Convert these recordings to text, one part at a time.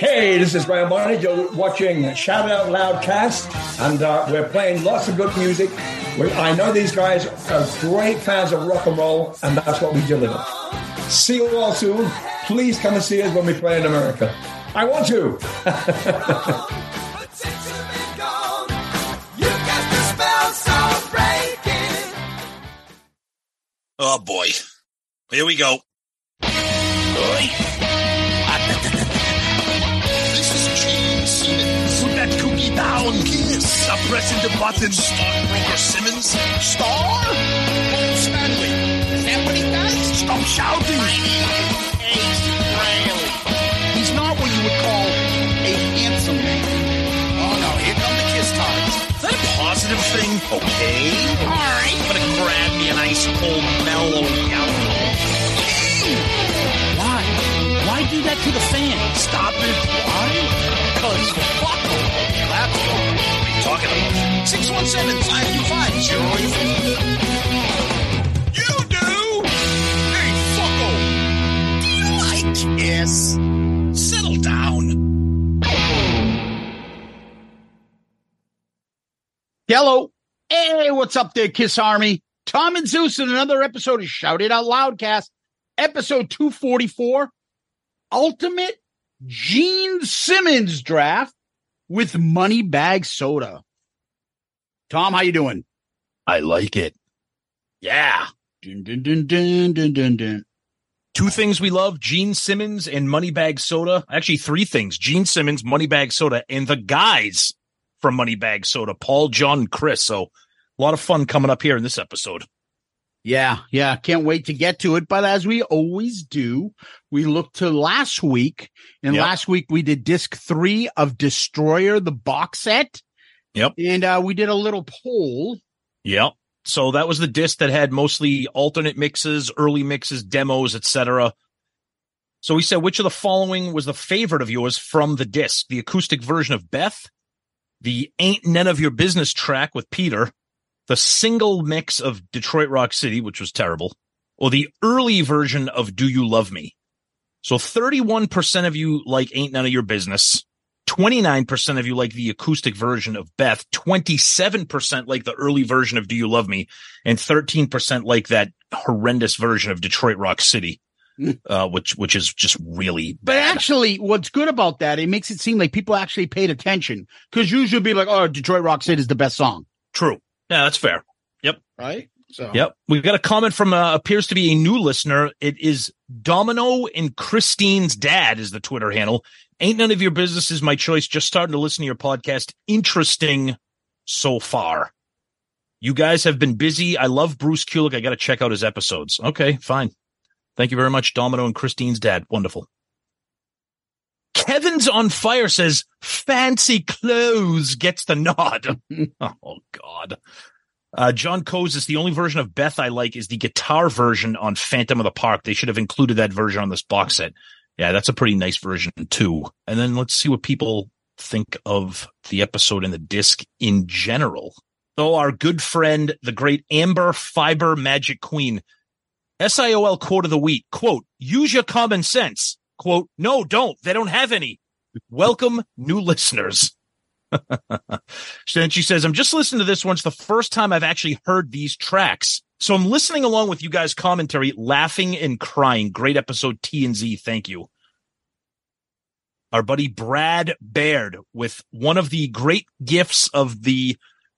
Hey, this is Brian Barnett. You're watching Shout Out Loud Cast, and uh, we're playing lots of good music. We, I know these guys are great fans of rock and roll, and that's what we deliver. See you all soon. Please come and see us when we play in America. I want to. Oh boy. Here we go. Oi. Cookie down. Yes. Stop pressing the button. Stockbroker Simmons. Star? Paul Stanley. Is that what he does? Stop shouting. Ace. He's not what you would call a handsome man. Oh no, here come the kiss cards. Is that a positive thing? Okay. All right. I'm gonna grab me an ice cold mellow yellow. Why? Why do that to the fan? Stop it. Why? Fuck. That's what we're talking about. 617 525 You do? Hey, fucko. Do you like Kiss? Settle down. Hello. Hey, what's up there, Kiss Army? Tom and Zeus in another episode of Shout It Out Loudcast, episode 244, Ultimate Gene Simmons Draft with Money Bag Soda. Tom, how you doing? I like it. Yeah. Dun, dun, dun. Two things we love Gene Simmons and Moneybag Soda. Actually, three things Gene Simmons, Moneybag Soda, and the guys from Moneybag Soda, Paul, John, and Chris. So, a lot of fun coming up here in this episode. Yeah, yeah, can't wait to get to it. But as we always do, we look to last week. And Yep. last week we did disc three of Destroyer, the box set. Yep. And uh, we did a little poll. Yep. So that was the disc that had mostly alternate mixes, early mixes, demos, etc. So we said which of the following was the favorite of yours from the disc? The acoustic version of Beth, the Ain't None of Your Business track with Peter, the single mix of Detroit Rock City, which was terrible, or the early version of Do You Love Me? So 31% of you like Ain't None of Your Business. 29% of you like the acoustic version of Beth, 27% like the early version of Do You Love Me, and 13% like that horrendous version of Detroit Rock City, uh, which, which is just really But actually, what's good about that, it makes it seem like people actually paid attention. Because usually be like, oh, Detroit Rock City is the best song. True. Yeah, that's fair. Yep. Right? So Yep. We've got a comment from, uh, appears to be a new listener. It is Domino and Christine's dad is the Twitter handle. Ain't none of your business is my choice. Just starting to listen to your podcast. Interesting so far. You guys have been busy. I love Bruce Kulick. I got to check out his episodes. Okay, fine. Thank you very much, Domino and Christine's dad. Wonderful. Kevin's on fire says fancy clothes gets the nod. oh God. Uh, John Coase is the only version of Beth I like is the guitar version on Phantom of the Park. They should have included that version on this box set. Yeah, that's a pretty nice version too. And then let's see what people think of the episode and the disc in general. So our good friend, the great Amber Fiber Magic Queen, SIOL quote of the week, quote, use your common sense. Quote, no, don't. They don't have any. Welcome new listeners. then she says, I'm just listening to this one. It's the first time I've actually heard these tracks. So I'm listening along with you guys' commentary, laughing and crying. Great episode, T and Z. Thank you. our buddy Brad Baird with one of the great gifts of the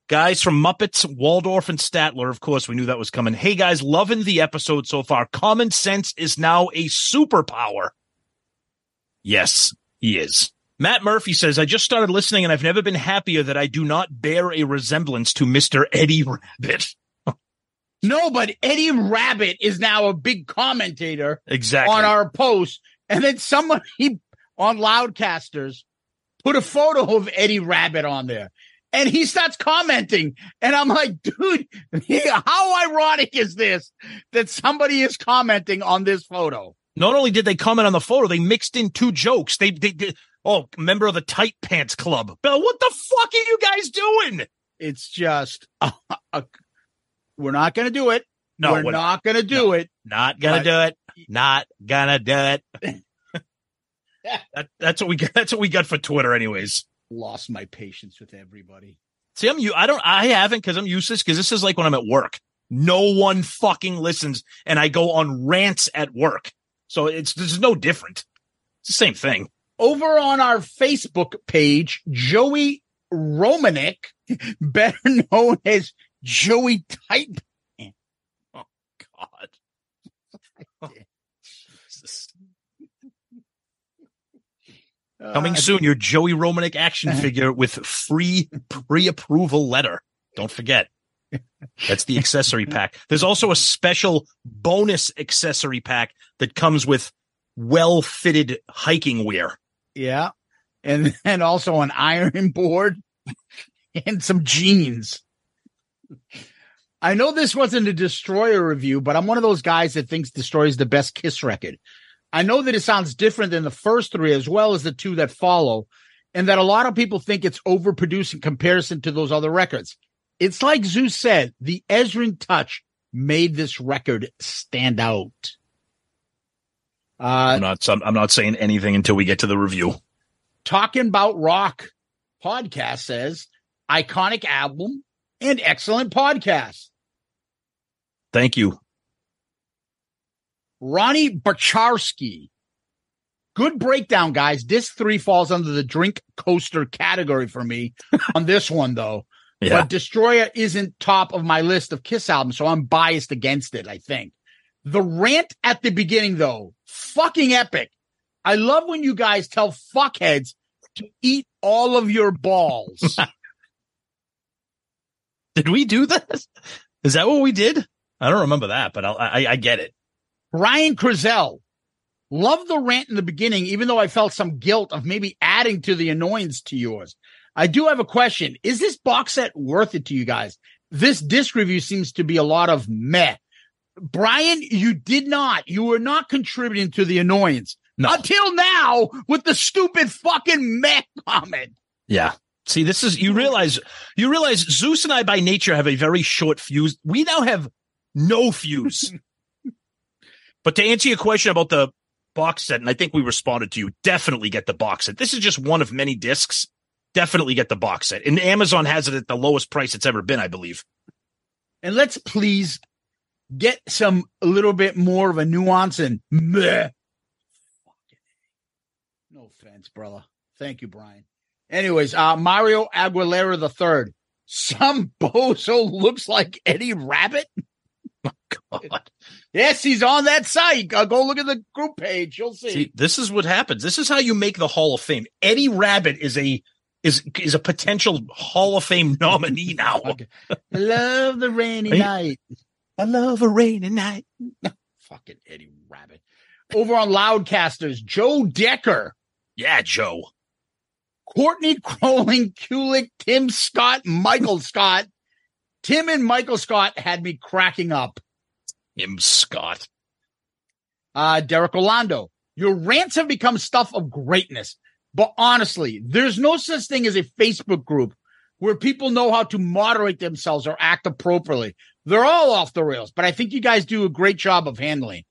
guys from Muppets, Waldorf and Statler. Of course, we knew that was coming. Hey guys, loving the episode so far. Common sense is now a superpower. Yes, he is. Matt Murphy says, I just started listening and I've never been happier that I do not bear a resemblance to Mr. Eddie Rabbitt. No, but Eddie Rabbitt is now a big commentator Exactly. on our post. And then somebody on Loudcasters put a photo of Eddie Rabbitt on there. And he starts commenting. And I'm like, dude, how ironic is this that somebody is commenting on this photo? Not only did they comment on the photo, they mixed in two jokes. They, they, they oh, member of the Tight Pants Club. Bill, what the fuck are you guys doing? It's just, uh, uh, we're not going to do it. No, we're we're not going to do it. Not gonna do it. Not gonna do it. that, that's what we got. That's what we got for Twitter, anyways. Lost my patience with everybody. See, I'm you. I don't. I haven't because I'm useless. Because this is like when I'm at work. No one fucking listens, and I go on rants at work. So it's this is no different. It's the same thing. over on our Facebook page, Joey Romanek, better known as Joey Type. Oh God. Coming Uh, soon, your Joey Romanek action figure with free pre-approval letter. Don't forget. That's the accessory pack. There's also a special bonus accessory pack that comes with well-fitted hiking wear. Yeah. And then also an iron board and some jeans. I know this wasn't a Destroyer review, but I'm one of those guys that thinks Destroyer is the best Kiss record. I know that it sounds different than the first three as well as the two that follow, and that a lot of people think it's overproduced in comparison to those other records. It's like Zeus said, the Ezrin touch made this record stand out. Uh, I'm not. I'm not saying anything until we get to the review. Talking About Rock podcast says iconic album and excellent podcast. Thank you. Ronnie Bacharski. Good breakdown, guys. This three falls under the drink coaster category for me on this one, though. Yeah. But Destroyer isn't top of my list of Kiss albums, so I'm biased against it, I think. The rant at the beginning, though, fucking epic. I love when you guys tell fuckheads to eat all of your balls. Did we do this? Is that what we did? I don't remember that, but I'll, I I get it. Ryan Crizel. Love the rant in the beginning, even though I felt some guilt of maybe adding to the annoyance to yours. I do have a question. Is this box set worth it to you guys? This disc review seems to be a lot of meh. Brian, you did not. You were not contributing to the annoyance No. until now with the stupid fucking meh comment. Yeah. See, this is you realize you realize Zeus and I by nature have a very short fuse. We now have no fuse. but to answer your question about the box set, and I think we responded to you, definitely get the box set. This is just one of many discs. Definitely get the box set. And Amazon has it at the lowest price it's ever been, I believe. And let's please get some a little bit more of a nuance and meh. No offense, brother. Thank you, Brian. Anyways, uh Mario Aguilera the third. Some bozo looks like Eddie Rabbitt. God. Yes, he's on that site. Uh, go look at the group page. You'll see. See, this is what happens. This is how you make the Hall of Fame. Eddie Rabbitt is a is is a potential Hall of Fame nominee now. Okay. Love the rainy night. I love a rainy night. Fucking Eddie Rabbitt. Over on Loudcasters, Joe Decker. Yeah, Joe. Courtney Crowling, Kulik, Tim Scott, Michael Scott. Tim and Michael Scott had me cracking up. Him Scott. Uh, Derek Orlando, your rants have become stuff of greatness. But honestly, there's no such thing as a Facebook group where people know how to moderate themselves or act appropriately. They're all off the rails, but I think you guys do a great job of handling.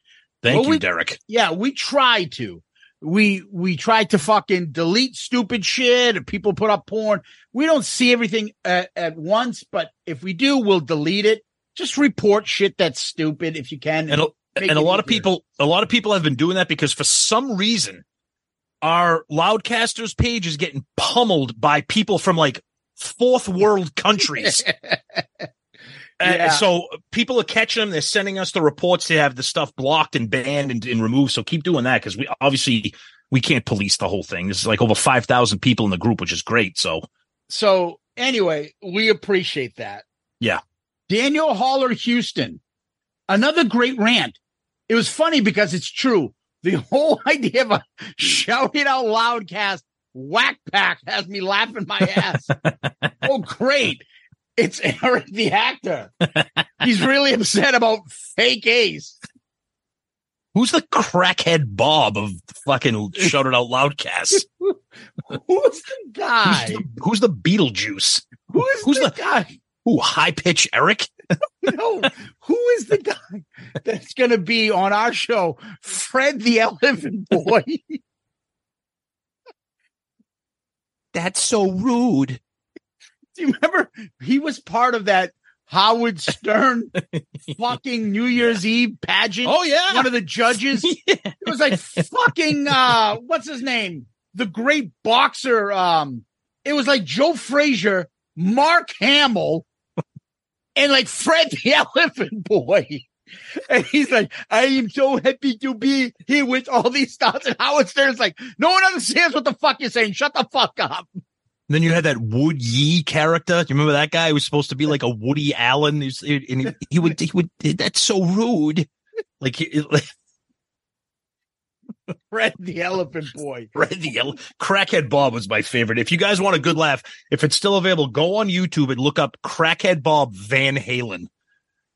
Thank Well, you, we- Derek. Yeah, we try to. We we try to fucking delete stupid shit. If people put up porn, we don't see everything at, at once. But if we do, we'll delete it. Just report shit that's stupid if you can. And a, and a lot of people, a lot of people have been doing that because for some reason, our Loudcasters page is getting pummeled by people from like fourth world countries. Yeah. Uh, so people are catching them. They're sending us the reports to have the stuff blocked and banned and, and removed. So keep doing that because we obviously we can't police the whole thing. This is like over five thousand people in the group, which is great. So So anyway, we appreciate that. Yeah. Daniel Haller Houston, another great rant. It was funny because it's true. The whole idea of a shout it out loud cast wack pack has me laughing my ass. oh, great. It's Eric the actor. He's really upset about fake Ace. who's the crackhead Bob of fucking Shout It Out Loudcast? Who's the guy? Who's the, who's the Beetlejuice? Who is who's the, the- guy? Who high pitch Eric? No, who is the guy that's going to be on our show? Fred the Elephant Boy. That's so rude. Do you remember he was part of that Howard Stern fucking New Year's Eve pageant? Oh yeah. One of the judges. It was like fucking uh what's his name? The great boxer. Um it was like Joe Frazier, Mark Hamill, and like Fred the Elephant Boy. And he's like, I am so happy to be here with all these stars. And Howard Stern's like, no one understands what the fuck you're saying. Shut the fuck up. Then you had that Wood Yee character. Do you remember that guy who was supposed to be like a Woody Allen? And he, he would, he would, that's so rude. Like, he, like Fred the Elephant Boy. Red the Yellow. Crackhead Bob was my favorite. If you guys want a good laugh, if it's still available, go on YouTube and look up Crackhead Bob Van Halen.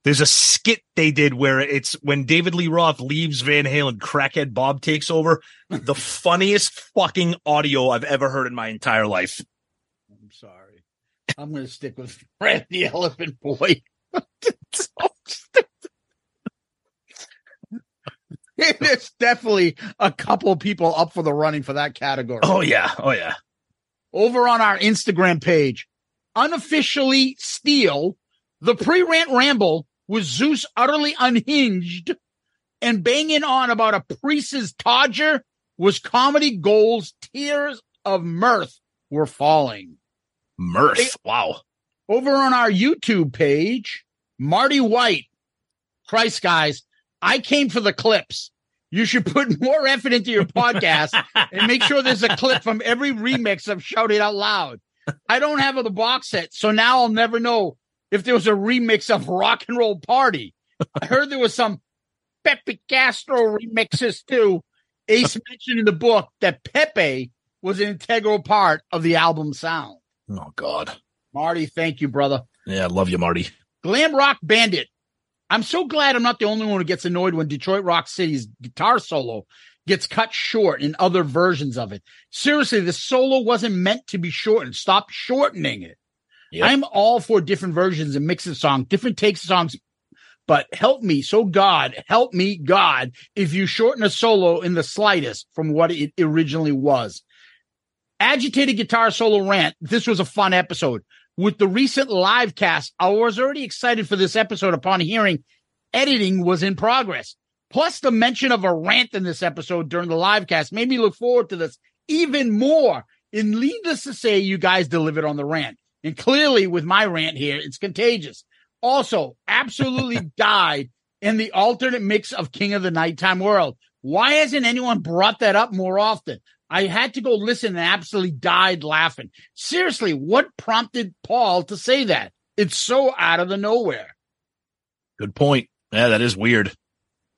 There's a skit they did where it's when David Lee Roth leaves Van Halen, Crackhead Bob takes over. The funniest fucking audio I've ever heard in my entire life. I'm sorry. I'm going to stick with Fred the Elephant Boy. There's definitely a couple people up for the running for that category. Oh yeah, oh yeah. Over on our Instagram page, unofficially steal the pre-rant ramble with Zeus utterly unhinged and banging on about a priest's todger was comedy goals. Tears of mirth were falling. Mirth. Wow. over on our YouTube page, Marty White. Christ, guys, I came for the clips. You should put more effort into your podcast and make sure there's a clip from every remix of Shout It Out Loud. I don't have the box set, so now I'll never know if there was a remix of Rock and Roll Party. I heard there was some Pepe Castro remixes too. Ace mentioned in the book that Pepe was an integral part of the album sound. Oh God. Marty, thank you, brother. Yeah, I love you, Marty. Glam Rock Bandit. I'm so glad I'm not the only one who gets annoyed when Detroit Rock City's guitar solo gets cut short in other versions of it. Seriously, the solo wasn't meant to be shortened. Stop shortening it. Yep. I'm all for different versions and mixes songs, different takes of songs. But help me, so God, help me, God, if you shorten a solo in the slightest from what it originally was. Agitated guitar solo rant. This was a fun episode. With the recent live cast, I was already excited for this episode upon hearing editing was in progress. Plus, the mention of a rant in this episode during the live cast made me look forward to this even more. And needless to say, you guys delivered on the rant. And clearly, with my rant here, it's contagious. Also, absolutely died in the alternate mix of King of the Nighttime World. Why hasn't anyone brought that up more often? I had to go listen and absolutely died laughing. Seriously, what prompted Paul to say that? It's so out of the nowhere. Good point. Yeah, that is weird.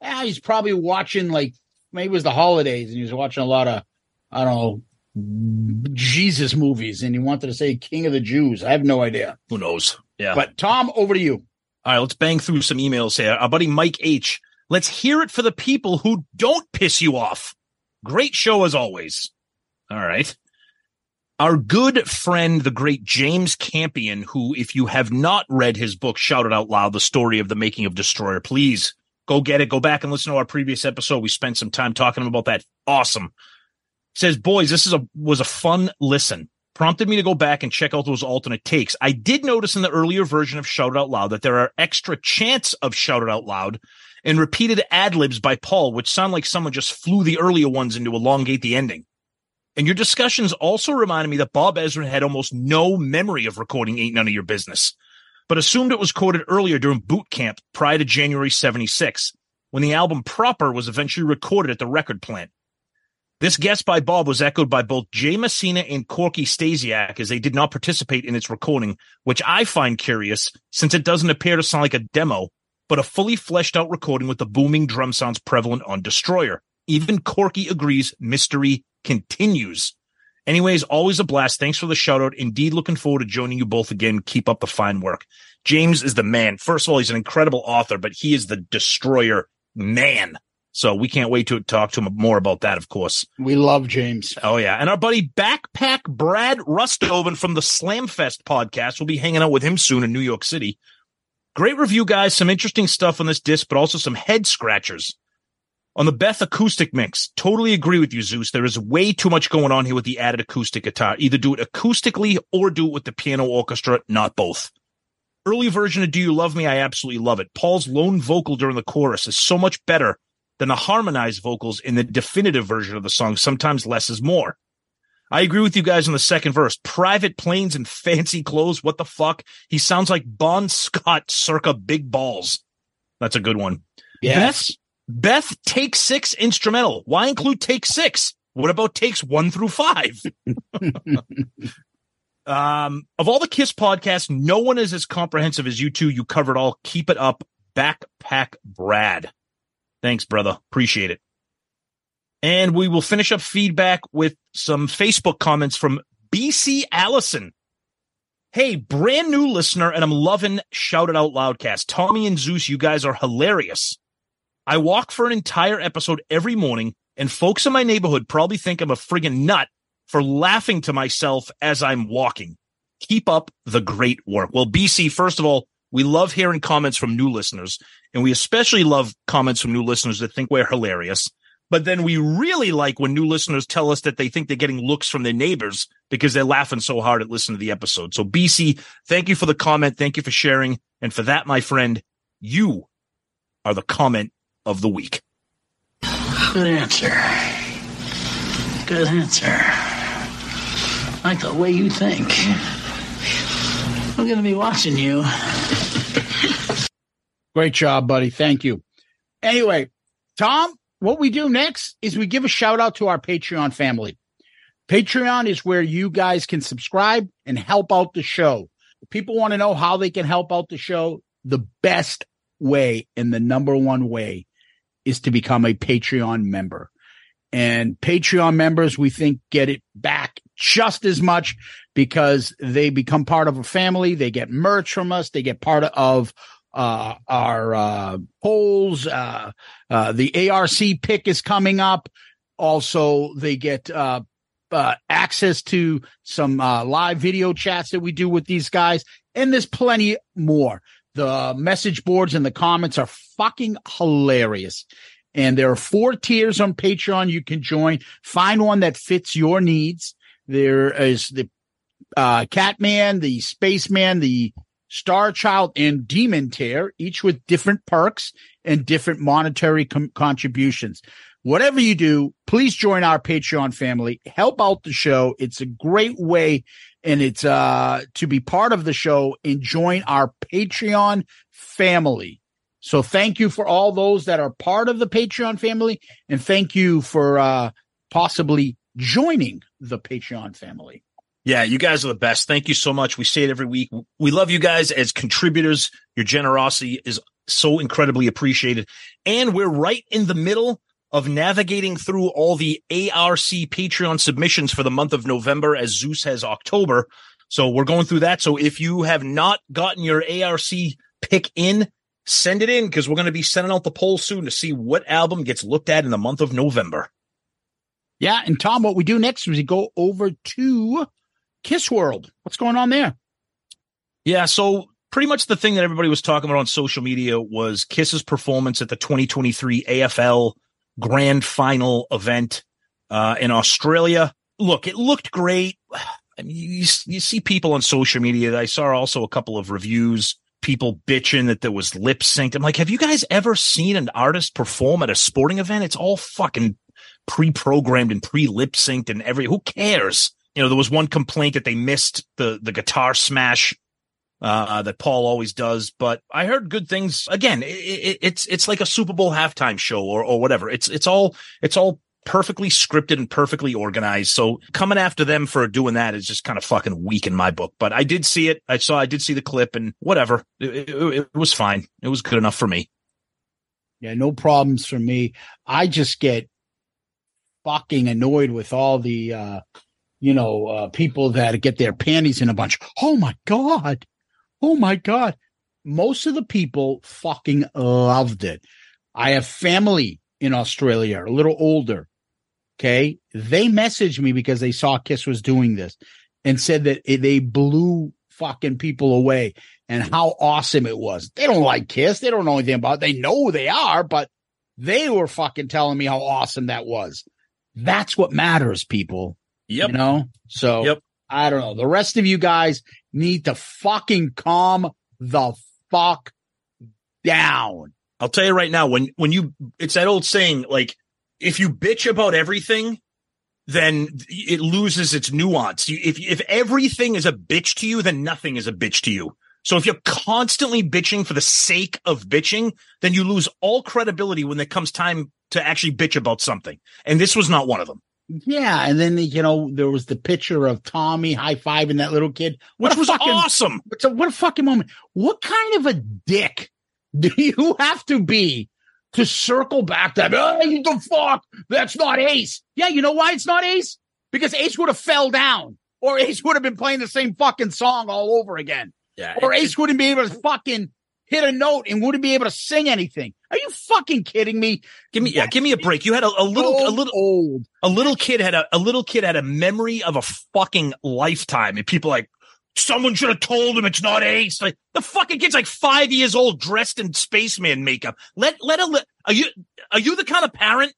Yeah, he's probably watching like maybe it was the holidays and he was watching a lot of I don't know Jesus movies and he wanted to say King of the Jews. I have no idea. Who knows? Yeah. But Tom, over to you. All right, let's bang through some emails here. Our buddy Mike H. Let's hear it for the people who don't piss you off. Great show as always. All right. Our good friend, the great James Campion, who, if you have not read his book, Shout It Out Loud, the story of the making of Destroyer, please go get it. Go back and listen to our previous episode. We spent some time talking about that. Awesome. Says, boys, this is a was a fun listen. Prompted me to go back and check out those alternate takes. I did notice in the earlier version of Shout It Out Loud that there are extra chants of Shout It Out Loud and repeated ad libs by Paul, which sound like someone just flew the earlier ones in to elongate the ending. And your discussions also reminded me that Bob Ezrin had almost no memory of recording Ain't None of Your Business, but assumed it was recorded earlier during boot camp prior to January 76, when the album proper was eventually recorded at the record plant. This guess by Bob was echoed by both Jay Messina and Corky Stasiak as they did not participate in its recording, which I find curious since it doesn't appear to sound like a demo, but a fully fleshed out recording with the booming drum sounds prevalent on Destroyer. Even Corky agrees mystery continues. Anyways, always a blast. Thanks for the shout out. Indeed, looking forward to joining you both again. Keep up the fine work. James is the man. First of all, he's an incredible author, but he is the destroyer man. So we can't wait to talk to him more about that, of course. We love James. Oh, yeah. And our buddy Backpack Brad Rustoven from the Slamfest podcast. We'll be hanging out with him soon in New York City. Great review, guys. Some interesting stuff on this disc, but also some head scratchers. On the Beth acoustic mix, totally agree with you, Zeus. There is way too much going on here with the added acoustic guitar. Either do it acoustically or do it with the piano orchestra, not both. Early version of Do You Love Me? I absolutely love it. Paul's lone vocal during the chorus is so much better than the harmonized vocals in the definitive version of the song. Sometimes less is more. I agree with you guys on the second verse. Private planes and fancy clothes. What the fuck? He sounds like Bon Scott circa big balls. That's a good one. Yes. Beth, Beth take six instrumental. Why include take six? What about takes one through five? um, of all the Kiss podcasts, no one is as comprehensive as you two. You covered all. Keep it up. Backpack Brad. Thanks, brother. Appreciate it. And we will finish up feedback with some Facebook comments from BC Allison. Hey, brand new listener, and I'm loving Shout It Out Loudcast. Tommy and Zeus, you guys are hilarious. I walk for an entire episode every morning, and folks in my neighborhood probably think I'm a friggin' nut for laughing to myself as I'm walking. Keep up the great work. Well, BC, first of all, we love hearing comments from new listeners, and we especially love comments from new listeners that think we're hilarious. But then we really like when new listeners tell us that they think they're getting looks from their neighbors because they're laughing so hard at listening to the episode. So BC, thank you for the comment. Thank you for sharing. And for that, my friend, you are the comment of the week. Good answer. Good answer. I like the way you think. I'm going to be watching you. Great job, buddy. Thank you. Anyway, Tom, what we do next is we give a shout out to our Patreon family. Patreon is where you guys can subscribe and help out the show. If people want to know how they can help out the show. The best way and the number one way is to become a Patreon member. And Patreon members, we think, get it back just as much because they become part of a family. They get merch from us. They get part of uh, our uh, polls. Uh, uh, the ARC pick is coming up. Also, they get uh, uh, access to some uh, live video chats that we do with these guys, and there's plenty more. The message boards and the comments are fucking hilarious. And there are four tiers on Patreon you can join. Find one that fits your needs. There is the uh, Catman, the Spaceman, the Star Child, and Demon Tier, each with different perks and different monetary com- contributions. Whatever you do, please join our Patreon family. Help out the show. It's a great way and it's uh to be part of the show and join our Patreon family. So thank you for all those that are part of the Patreon family and thank you for uh possibly joining the Patreon family. Yeah, you guys are the best. Thank you so much. We say it every week. We love you guys as contributors. Your generosity is so incredibly appreciated. And we're right in the middle of navigating through all the ARC Patreon submissions for the month of November as Zeus has October. So we're going through that. So if you have not gotten your ARC pick in, send it in because we're going to be sending out the poll soon to see what album gets looked at in the month of November. Yeah. And Tom, what we do next is we go over to Kiss World. What's going on there? Yeah, so pretty much the thing that everybody was talking about on social media was Kiss's performance at the 2023 AFL Grand Final event uh, in Australia. Look, it looked great. I mean, you, you see people on social media. I saw also a couple of reviews, people bitching that there was lip synced. I'm like, have you guys ever seen an artist perform at a sporting event? It's all fucking pre-programmed and pre-lip synced and every who cares? You know, there was one complaint that they missed the the guitar smash uh, that Paul always does, but I heard good things. Again, it, it, it's it's like a Super Bowl halftime show or or whatever. It's it's all it's all perfectly scripted and perfectly organized. So coming after them for doing that is just kind of fucking weak in my book. But I did see it. I saw, I did see the clip and whatever. It, it, was fine. It was good enough for me. Yeah, no problems for me. I just get fucking annoyed with all the, uh, you know, uh, people that get their panties in a bunch. Oh my God. Oh my God. Most of the people fucking loved it. I have family in Australia, a little older. Okay. They messaged me because they saw Kiss was doing this and said that it, they blew fucking people away and how awesome it was. They don't like Kiss. They don't know anything about it. They know who they are, but they were fucking telling me how awesome that was. That's what matters, people. Yep. You know? So Yep. I don't know. The rest of you guys need to fucking calm the fuck down. I'll tell you right now, when when you it's that old saying, like if you bitch about everything, then it loses its nuance. You, if if everything is a bitch to you, then nothing is a bitch to you. So if you're constantly bitching for the sake of bitching, then you lose all credibility when it comes time to actually bitch about something. And this was not one of them, Yeah, and then you know there was the picture of Tommy high fiving that little kid, which was fucking- awesome. A, what a fucking moment! What kind of a dick do you have to be to circle back that? Oh, you the fuck? That's not Ace. Yeah, you know why it's not Ace? Because Ace would have fell down, or Ace would have been playing the same fucking song all over again, Yeah. or Ace wouldn't be able to fucking hit a note and wouldn't be able to sing anything. Are you fucking kidding me? give me yeah, give me a break. You had a, a little a little old. a little kid had a, a little kid had a memory of a fucking lifetime and people like someone should have told him it's not ace like the fucking kid's like five years old dressed in spaceman makeup let let a are you are you the kind of parent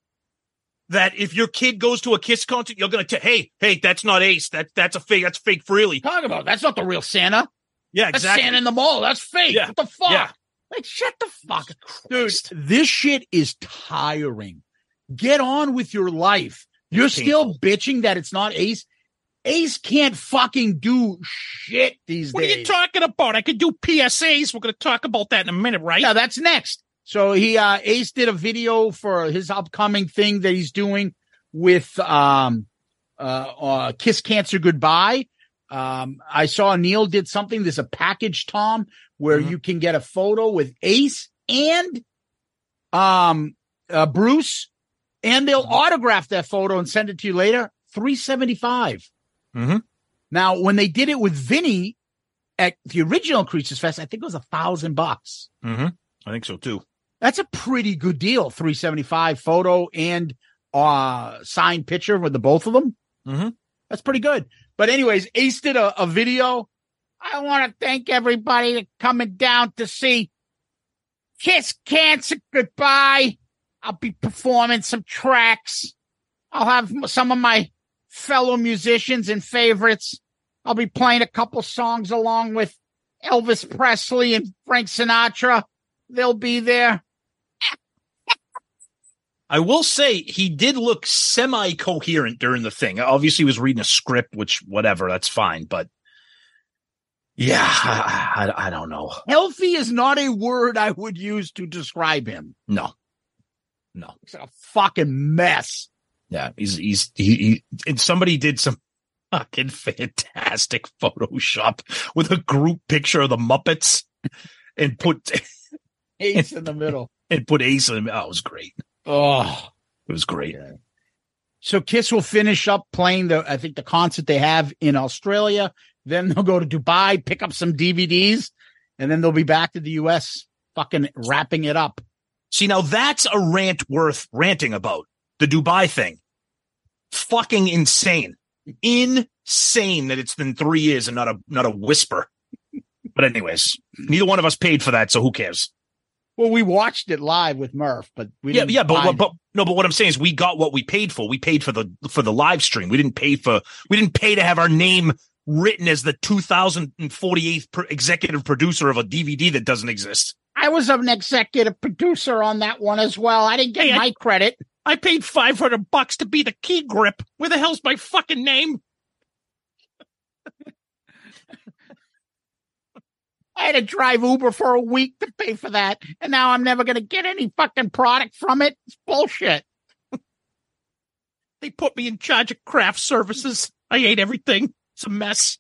that if your kid goes to a kiss concert you're gonna tell hey hey that's not ace that that's a fake that's fake Frehley Talk about that's not the real Santa. Yeah exactly. That's Santa in the mall. That's fake. Yeah. What the fuck? Yeah. Like, shut the fuck, dude. This shit is tiring. Get on with your life. You're still bitching that it's not Ace. Ace can't fucking do shit these days. what are you talking about i could do psas we're gonna talk about that in a minute right Yeah, that's next. So he uh Ace did a video for his upcoming thing that he's doing with um uh, uh Kiss Cancer Goodbye. Um I saw Neil did something. There's a package, Tom, where Mhm. you can get a photo with Ace and um uh Bruce, and they'll autograph that photo and send it to you later. 375. Mhm. Now, when they did it with Vinny at the original Creatures Fest, I think it was a thousand bucks. mm-hmm. i think so too That's a pretty good deal. 375 photo and uh signed picture with the both of them. Mm-hmm. That's pretty good. But anyways, Ace did a, a video. I want to thank everybody that coming down to see Kiss Cancer Goodbye. I'll be performing some tracks. I'll have some of my fellow musicians and favorites. I'll be playing a couple songs along with Elvis Presley and Frank Sinatra. They'll be there. I will say he did look semi coherent during the thing. Obviously, he was reading a script, which whatever, that's fine. But yeah, I, I, I don't know. Healthy is not a word I would use to describe him. No, no. He's a fucking mess. Yeah, he's he's he, he and somebody did some fucking fantastic Photoshop with a group picture of the Muppets and put Ace in the middle. and put Ace in. the Oh, it was great. Oh. It was great. So Kiss will finish up playing the I think the concert they have in Australia. Then they'll go to Dubai, pick up some DVDs, and then they'll be back to the US fucking wrapping it up. See, now that's a rant worth ranting about. The Dubai thing. Fucking insane. Insane that it's been three years and not a not a whisper. But anyways, neither one of us paid for that, so who cares? Well, we watched it live with Murph, but we Yeah, didn't yeah, but, but but no, but what I'm saying is we got what we paid for. We paid for the for the live stream. We didn't pay for we didn't pay to have our name written as the 2048th per executive producer of a DVD that doesn't exist. I was an executive producer on that one as well. I didn't get Hey, I- my credit. I paid 500 bucks to be the key grip. Where the hell's my fucking name? I had to drive Uber for a week to pay for that, and now I'm never going to get any fucking product from it. It's bullshit. They put me in charge of craft services. I ate everything. It's a mess.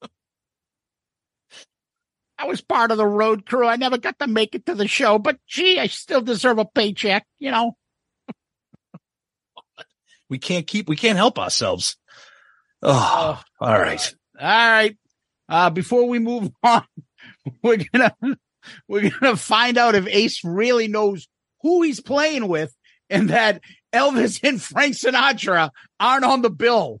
I was part of the road crew. I never got to make it to the show, but gee, I still deserve a paycheck, you know. We can't keep, we can't help ourselves. Oh, all right. All right. Uh, before we move on, we're gonna we're gonna find out if Ace really knows who he's playing with, and that Elvis and Frank Sinatra aren't on the bill.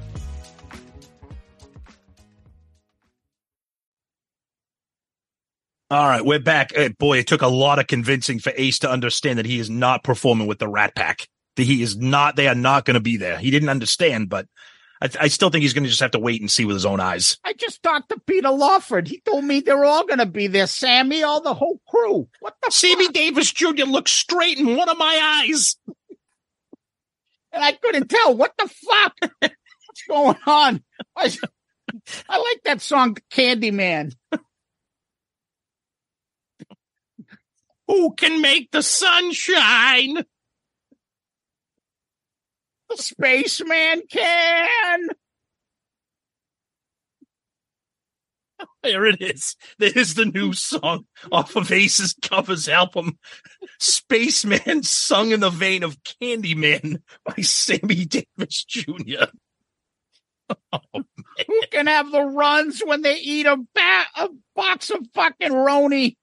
All right, we're back. Hey, boy, it took a lot of convincing for Ace to understand that he is not performing with the Rat Pack. That he is not. They are not going to be there. He didn't understand, but I, I still think he's going to just have to wait and see with his own eyes. I just talked to Peter Lawford. He told me they're all going to be there. Sammy, all the whole crew. What the Sammy fuck? Davis Jr. looks straight in one of my eyes. And I couldn't tell. What the fuck? What's going on? I, I like that song, Candyman. Who can make the sun shine? The spaceman can. There it is. There's the new song off of Ace's covers album, Spaceman, sung in the vein of Candyman by Sammy Davis Jr. Oh, Who can have the runs when they eat a, ba- a box of fucking Roni?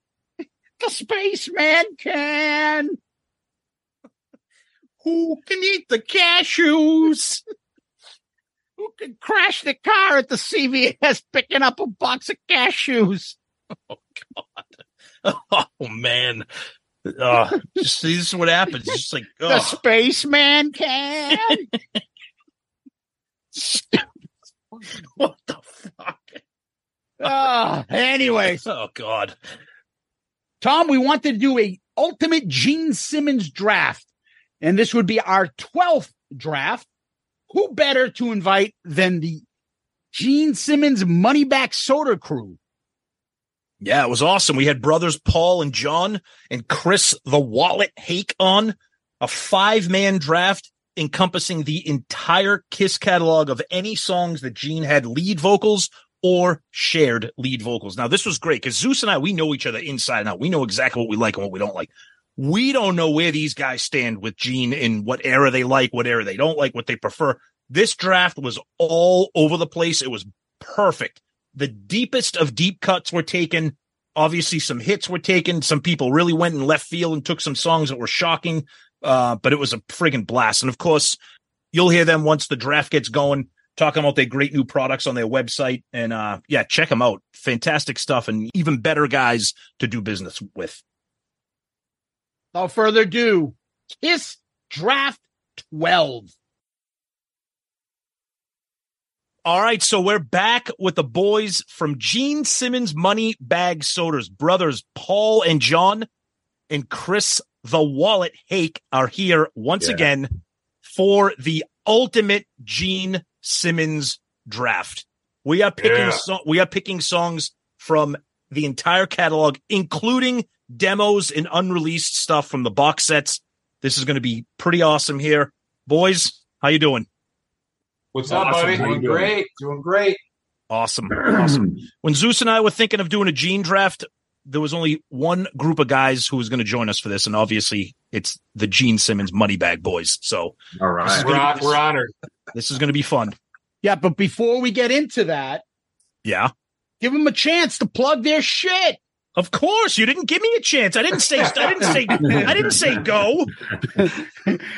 The spaceman can. Who can eat the cashews? Who can crash the car at the CVS picking up a box of cashews? Oh God! Oh man. Uh, just this is what happens. It's just like The oh, spaceman can. what the fuck? Ah, anyways, Oh god. Tom, we wanted to do a ultimate Gene Simmons draft, and this would be our 12th draft. Who better to invite than the Gene Simmons Moneybag Soda crew? Yeah, it was awesome. We had brothers Paul and John and Chris the Wallet Haick on a five man draft encompassing the entire Kiss catalog of any songs that Gene had lead vocals or shared lead vocals. Now, this was great because Zeus and I, we know each other inside and out. We know exactly what we like and what we don't like. We don't know where these guys stand with Gene in what era they like, what era they don't like, what they prefer. This draft was all over the place. It was perfect. The deepest of deep cuts were taken. Obviously, some hits were taken. Some people really went in left field and took some songs that were shocking. Uh, but it was a friggin' blast. And of course, you'll hear them once the draft gets going. Talking about their great new products on their website. And uh, yeah, check them out. Fantastic stuff and even better guys to do business with. Without further ado, Kiss Draft 12. All right, so we're back with the boys from Gene Simmons Money Bag Sodas. Brothers Paul and John and Chris the Wallet Haick are here once Yeah. again for the ultimate Gene Simmons draft. We are picking Yeah. so- we are picking songs from the entire catalog, including demos and unreleased stuff from the box sets. This is going to be pretty awesome here, boys. How you doing? What's Awesome. up, buddy? Doing doing? great. Doing great. Awesome. Awesome. When Zeus and I were thinking of doing a gene draft, there was only one group of guys who was going to join us for this, and obviously it's the Gene Simmons Moneybag Boys. So all right, This is right. We're, gonna be- we're honored. this is going to be fun. Yeah, but before we get into that, Yeah, give them a chance to plug their shit. Of course. You didn't give me a chance. I didn't say. I didn't say. I didn't say go.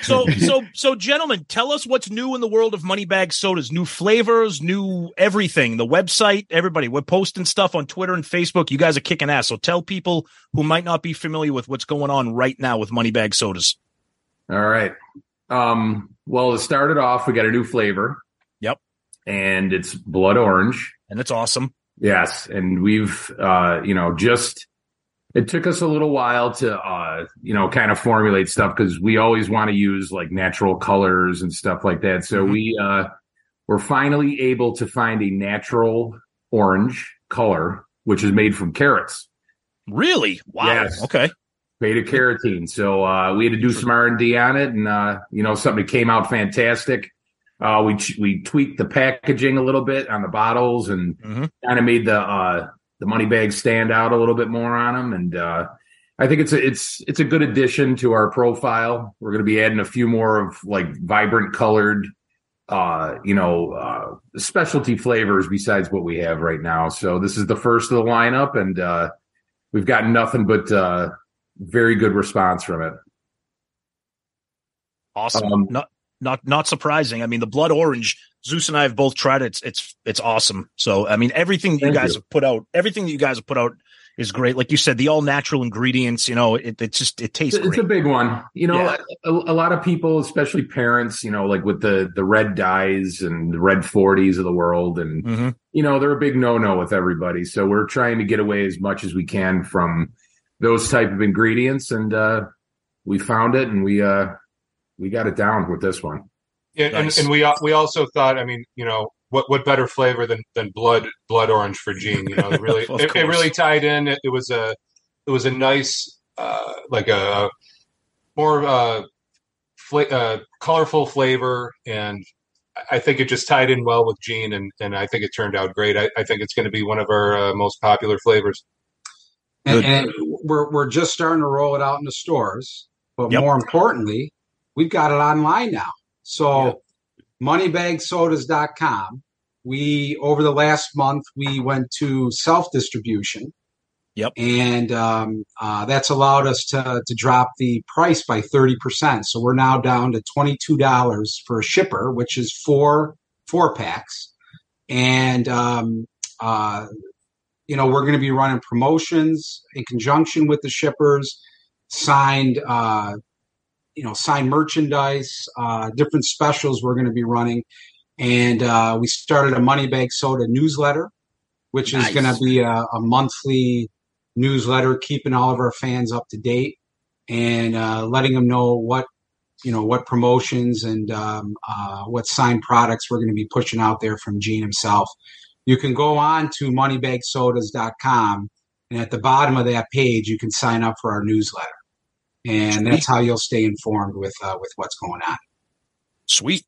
So, so, so, gentlemen, tell us what's new in the world of Moneybag sodas. New flavors, new everything. The website, everybody. We're posting stuff on Twitter and Facebook. You guys are kicking ass. So tell people who might not be familiar with what's going on right now with Moneybag sodas. All right. Um, well, it started off, we got a new flavor. Yep. And it's blood orange. and it's awesome. Yes. And we've, uh, you know, just, it took us a little while to, uh, you know, kind of formulate stuff because we always want to use like natural colors and stuff like that. So Mhm. we, uh, we're finally able to find a natural orange color, which is made from carrots. Really? Wow. Yes. Okay. beta carotene. So uh, we had to do some R and D on it, and uh, you know something that came out fantastic. Uh, we we tweaked the packaging a little bit on the bottles, and Mhm. kind of made the uh, the money bags stand out a little bit more on them. And uh, I think it's a it's it's a good addition to our profile. We're going to be adding a few more of like vibrant colored. Uh, you know, uh, specialty flavors besides what we have right now. So this is the first of the lineup, and uh, we've gotten nothing but uh, very good response from it. Awesome. Um, not not not surprising. I mean, the blood orange. Zeus and I have both tried it. It's it's it's awesome. So I mean, everything that you guys you. have put out, everything that you guys have put out is great. Like you said, the all natural ingredients. You know, it it just it tastes It's, it's great. a big one. You know, Yeah. a, a lot of people, especially parents, you know, like with the the red dyes and the red forties of the world, and Mhm. you know, they're a big no no with everybody. So we're trying to get away as much as we can from those type of ingredients, and uh, we found it, and we uh, we got it down with this one. Yeah, Nice. and, and we we also thought, I mean, you know, what what better flavor than than blood blood orange for Gene? You know, it really it, it really tied in. It, it was a it was a nice uh, like a more uh, fla- uh, colorful flavor, and I think it just tied in well with Gene, and and I think it turned out great. I, I think it's going to be one of our uh, most popular flavors. And, and we're we're just starting to roll it out in the stores, but Yep. more importantly, we've got it online now. So moneybagsodas.com. We over the last month we went to self distribution. Yep. And um, uh, that's allowed us to to drop the price by thirty percent. So we're now down to twenty two dollars for a shipper, which is four four packs. And um, uh, you know we're going to be running promotions in conjunction with the shippers signed uh, you know signed merchandise uh, different specials we're going to be running. And uh, we started a money bag soda newsletter which is going to be a, a monthly newsletter keeping all of our fans up to date and uh, letting them know what you know what promotions and um, uh, what signed products we're going to be pushing out there from gene himself. You can go on to moneybagsodas.com and at the bottom of that page you can sign up for our newsletter and that's how you'll stay informed with uh, with what's going on Sweet.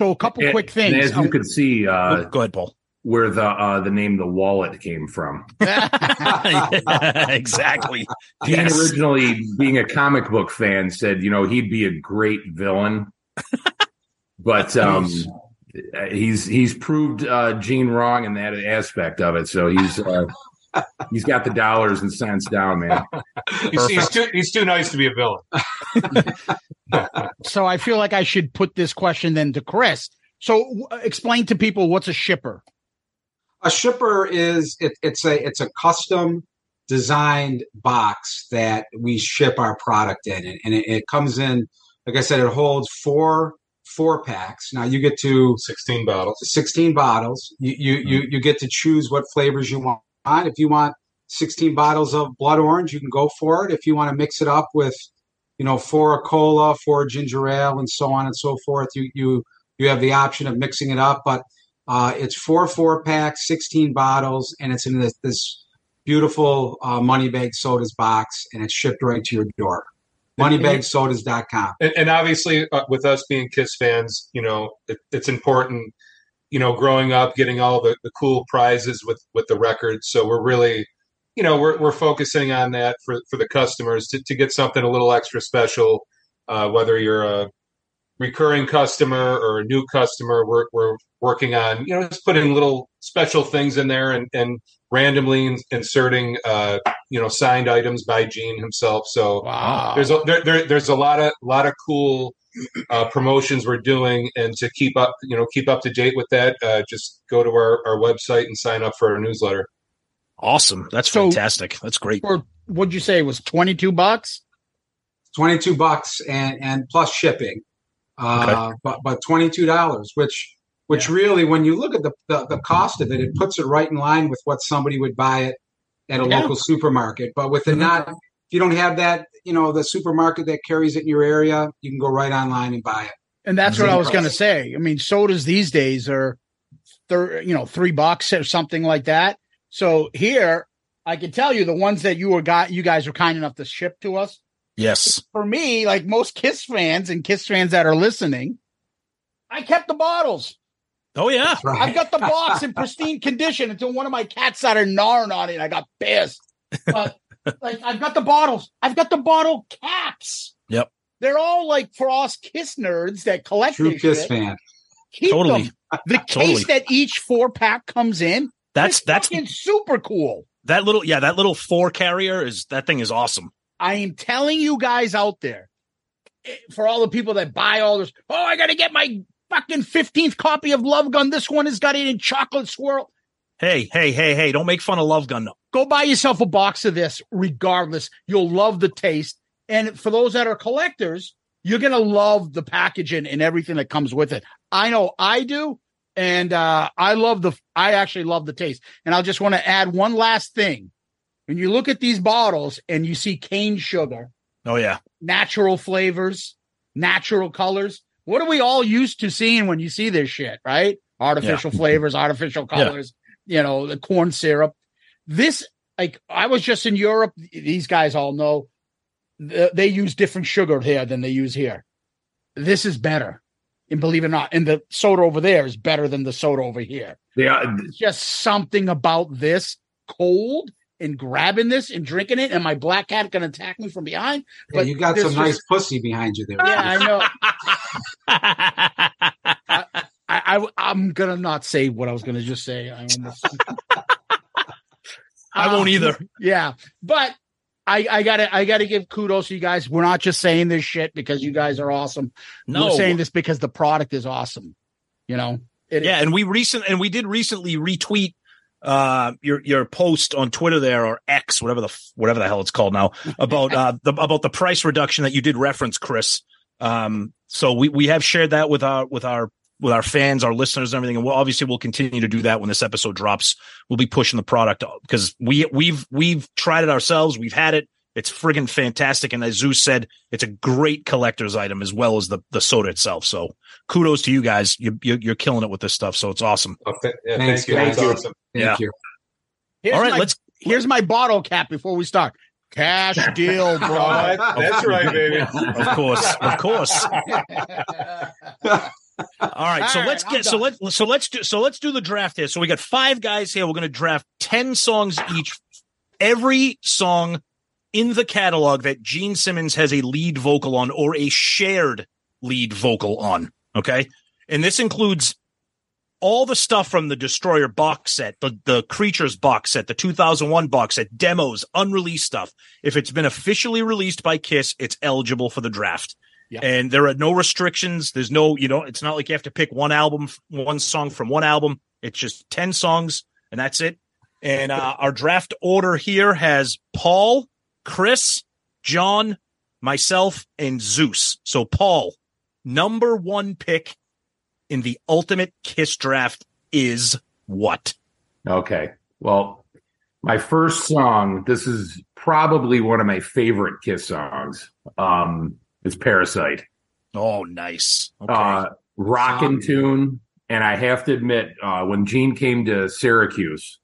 So a couple And- quick things. as you can see, uh, Go ahead, Paul. where the uh, the name the wallet came from. Yeah, exactly. Gene Yes. originally, being a comic book fan, said, you know, he'd be a great villain. but um, he's he's proved uh, Gene wrong in that aspect of it. So he's uh, he's got the dollars and cents down, man. He's, he's too he's too nice to be a villain. so I feel like I should put this question then to Chris. So w- explain to people what's a shipper. A shipper is it, it's a it's a custom designed box that we ship our product in, and, and it, it comes in. Like I said, it holds four four packs. Now you get to 16 bottles. 16 bottles. You you hmm. you, you get to choose what flavors you want. If you want 16 bottles of blood orange, you can go for it. If you want to mix it up with, you know, four a cola, four ginger ale, and so on and so forth, you you you have the option of mixing it up. But uh, it's four four packs, 16 bottles, and it's in this, this beautiful uh, money bag sodas box, and it's shipped right to your door. Moneybagsodas.com. And, and obviously, uh, with us being Kiss fans, you know, it, it's important. You know, growing up, getting all the, the cool prizes with with the records. So we're really, you know, we're we're focusing on that for for the customers to to get something a little extra special. Uh, whether you're a recurring customer or a new customer, we're we're working on you know just putting little special things in there and and randomly inserting uh, you know signed items by Gene himself. So Wow. there's a there, there there's a lot of lot of cool uh, promotions we're doing, and to keep up you know keep up to date with that, uh, just go to our our website and sign up for our newsletter. Awesome. That's So- fantastic. That's great. For what'd you say it was 22 bucks? 22 bucks and and plus shipping uh but but 22 dollars which which really when you look at the, the the cost of it it puts it right in line with what somebody would buy it at a Yeah. local supermarket but with the mm-hmm. not if you don't have that you know the supermarket that carries it in your area you can go right online and buy it And that's what I was going to say. I mean, sodas these days are, thir- you know, three bucks or something like that. So here, I can tell you the ones that you were got, you guys were kind enough to ship to us. Yes. For me, like most Kiss fans and Kiss fans that are listening, I kept the bottles. Oh yeah. right I've got the box in pristine condition until one of my cats started gnawing on it. And I got pissed. But like, I've got the bottles. I've got the bottle caps. Yep. They're all like for us Kiss nerds that collect true this kiss shit. fan Keep Totally. them. The Totally. case that each four pack comes in, That's that's fucking super cool. that little yeah that little four carrier is that thing is awesome. I am telling you guys out there, eh, for all the people that buy all this, oh, I got to get my fucking 15th copy of Love Gun. This one has got it in chocolate swirl. Hey hey hey hey! Don't make fun of Love Gun. Go buy yourself a box of this, regardless. You'll love the taste. And for those that are collectors, you're going to love the packaging and everything that comes with it. I know I do. And uh, I love the, I actually love the taste. And I'll just want to add one last thing. When you look at these bottles and you see cane sugar, Oh yeah. natural flavors, natural colors. What are we all used to seeing when you see this shit, right? Artificial flavors, artificial Yeah. colors, you know, the corn syrup. This, like, I was just in Europe. These guys all know th- they use different sugar here than they use here. This is better. And believe it or not, and the soda over there is better than the soda over here. Yeah, It's just something about this cold and grabbing this and drinking it, and my black cat gonna attack me from behind. Yeah, you got some just- nice pussy behind you there yeah, I know. I, I I'm gonna not say what I was gonna just say. I almost. I won't either. Yeah, but I I gotta I gotta give kudos to you guys. We're not just saying this shit because you guys are awesome. No. We're saying this because the product is awesome. You know. It yeah, is. and we recent and we did recently retweet uh your your post on Twitter there or X whatever the whatever the hell it's called now about uh the about the price reduction that you did reference Chris um so we we have shared that with our with our with our fans our listeners and everything and we'll obviously we'll continue to do that when this episode drops we'll be pushing the product because we we've we've tried it ourselves we've had it it's friggin' fantastic and as Zeus said it's a great collector's item as well as the the soda itself so kudos to you guys you, you you're killing it with this stuff so it's awesome Oh, th- yeah, Thanks, thank you. guys. That's awesome. thank Yeah. you Here's all right my, let's Here's my bottle cap before we start. Cash deal, Oh, bro. that- that's right, baby. of course of course All right, so All let's get I'm so done. let's so let's do so let's do the draft here. So we got five guys here. We're going to draft ten songs each. Every song in the catalog that Gene Simmons has a lead vocal on or a shared lead vocal on. Okay, and this includes all the stuff from the Destroyer box set, the the Creatures box set, the 2001 box set, demos, unreleased stuff. If it's been officially released by Kiss, it's eligible for the draft. Yeah. And there are no restrictions. There's no, you know, it's not like you have to pick one album, one song from one album. It's just 10 songs and that's it. And uh, our draft order here has Paul, Chris, John, myself, and Zeus. So, Paul, number one pick in the ultimate Kiss draft is what? Okay. Well, my first song, this is probably one of my favorite Kiss songs. Um, it's Parasite. Oh, nice. Okay. Uh, rockin' Um, tune. And I have to admit, uh, when Gene came to Syracuse,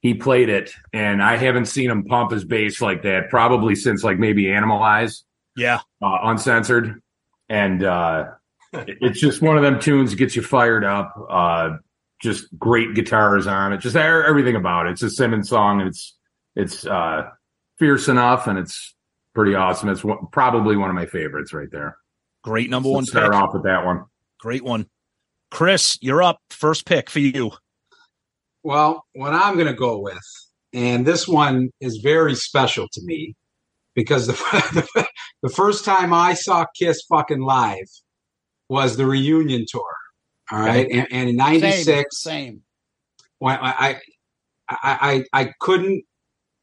he played it, and I haven't seen him pump his bass like that probably since like maybe Animalize, yeah. uh, uncensored. And uh, it's just one of them tunes that gets you fired up. Uh, just great guitars on it, just everything about it. It's a Simmons song, and it's it's uh, fierce enough, and it's pretty awesome. It's one, probably one of my favorites right there. Great number So one start pick. off with that one. Great one. Chris, you're up. First pick for you. Well, what I'm going to go with, and this one is very special to me because the the first time I saw Kiss fucking live was the reunion tour. All right, and, and in '96, Same. Same. when I, I I I couldn't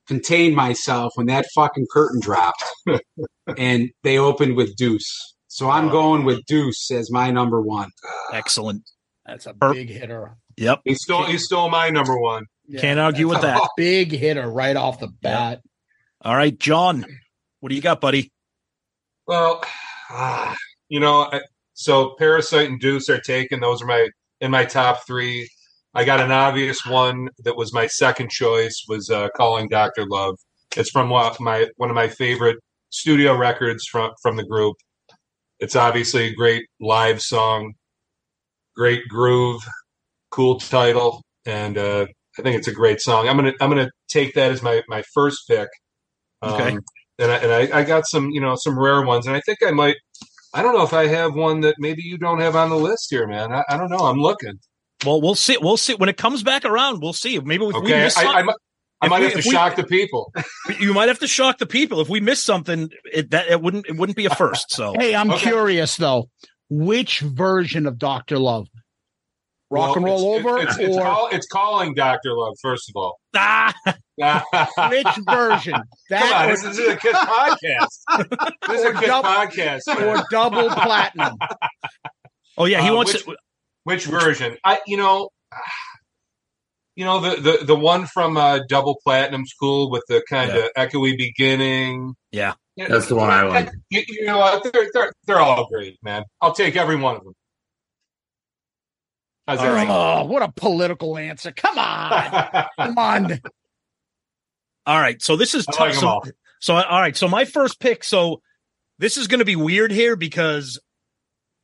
contain myself when that fucking curtain dropped, and they opened with Deuce. So I'm going with Deuce as my number one. Excellent. That's a Per- big hitter. Yep. He stole he stole my number one. Yeah, Can't argue with that. Big hitter right off the bat. All right, John, what do you got, buddy? Well, ah, you know, I, so Parasite and Deuce are taken. Those are my in my top three. I got an obvious one that was my second choice was uh, calling Doctor Love. It's from one of my one of my favorite studio records from from the group. It's obviously a great live song, great groove, cool title, and uh, I think it's a great song. I'm gonna I'm gonna take that as my my first pick. Um, Okay. And I, and I, I got some you know some rare ones, and I think I might. I don't know if I have one that maybe you don't have on the list here, man. I, I don't know. I'm looking. Well, we'll see. We'll see when it comes back around. We'll see. Maybe if we Okay, miss I, I, might- I might we- have to if we- shock the people. you might have to shock the people. If we miss something, it, that it wouldn't it wouldn't be a first. So Hey, I'm Okay. curious though. Which version of Doctor Love? Rock Well, and roll it's- over, It's, it's, or call, it's calling Doctor Love first of all. ah, which version? Come That on, or, this, this is a Kiss podcast. This is a Or Kiss double- podcast. man. or double platinum? oh yeah, he Uh, wants which- to. Which version? I you know you know the the, the one from uh, Double Platinum School with the kind of echoey beginning. Yeah. That's the one I like. You, you know what? They're, they're they're all great, man. I'll take every one of them. How's All that? right. Oh, what a political answer! Come on, come on. All right, so this is I tough. like 'em so, so all right, so my first pick. So this is going to be weird here because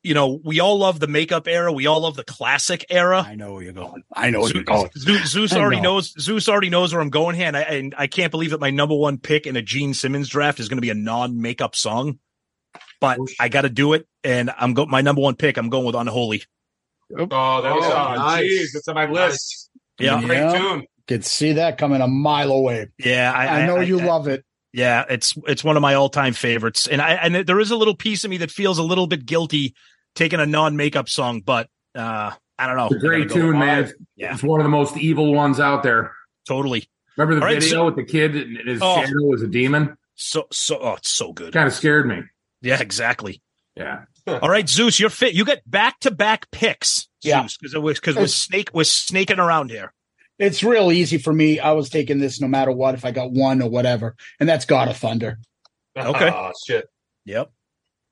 you know we all love the makeup era. We all love the classic era. I know where you're going. I know where you're going. Zeus, Zeus already know. knows. Zeus already knows where I'm going here, and I, and I can't believe that my number one pick in a Gene Simmons draft is going to be a non-makeup song. But oh, I got to do it, and I'm go. My number one pick, I'm going with Unholy. Oh, that was Oh, on. nice. Jeez, that's on my list. Yeah, Yeah. Great tune. Could see that coming a mile away. yeah. I, I know I- you I- love it. Yeah, it's it's one of my all time favorites, and I and there is a little piece of me that feels a little bit guilty taking a non makeup song, but uh I don't know. It's a great I go tune, man. It's, Yeah. it's one of the most evil ones out there. Totally. Remember the All right, video so- with the kid and his Oh. shadow was a demon? So so oh, it's so good. Kind of scared me. Yeah, exactly. Yeah. All right, Zeus, you're fit. You get back to back picks. Yeah. Zeus, because it was because we're snake we're snaking around here. It's real easy for me. I was taking this no matter what, if I got one or whatever, and that's God of Thunder. Okay. Oh, shit. Yep.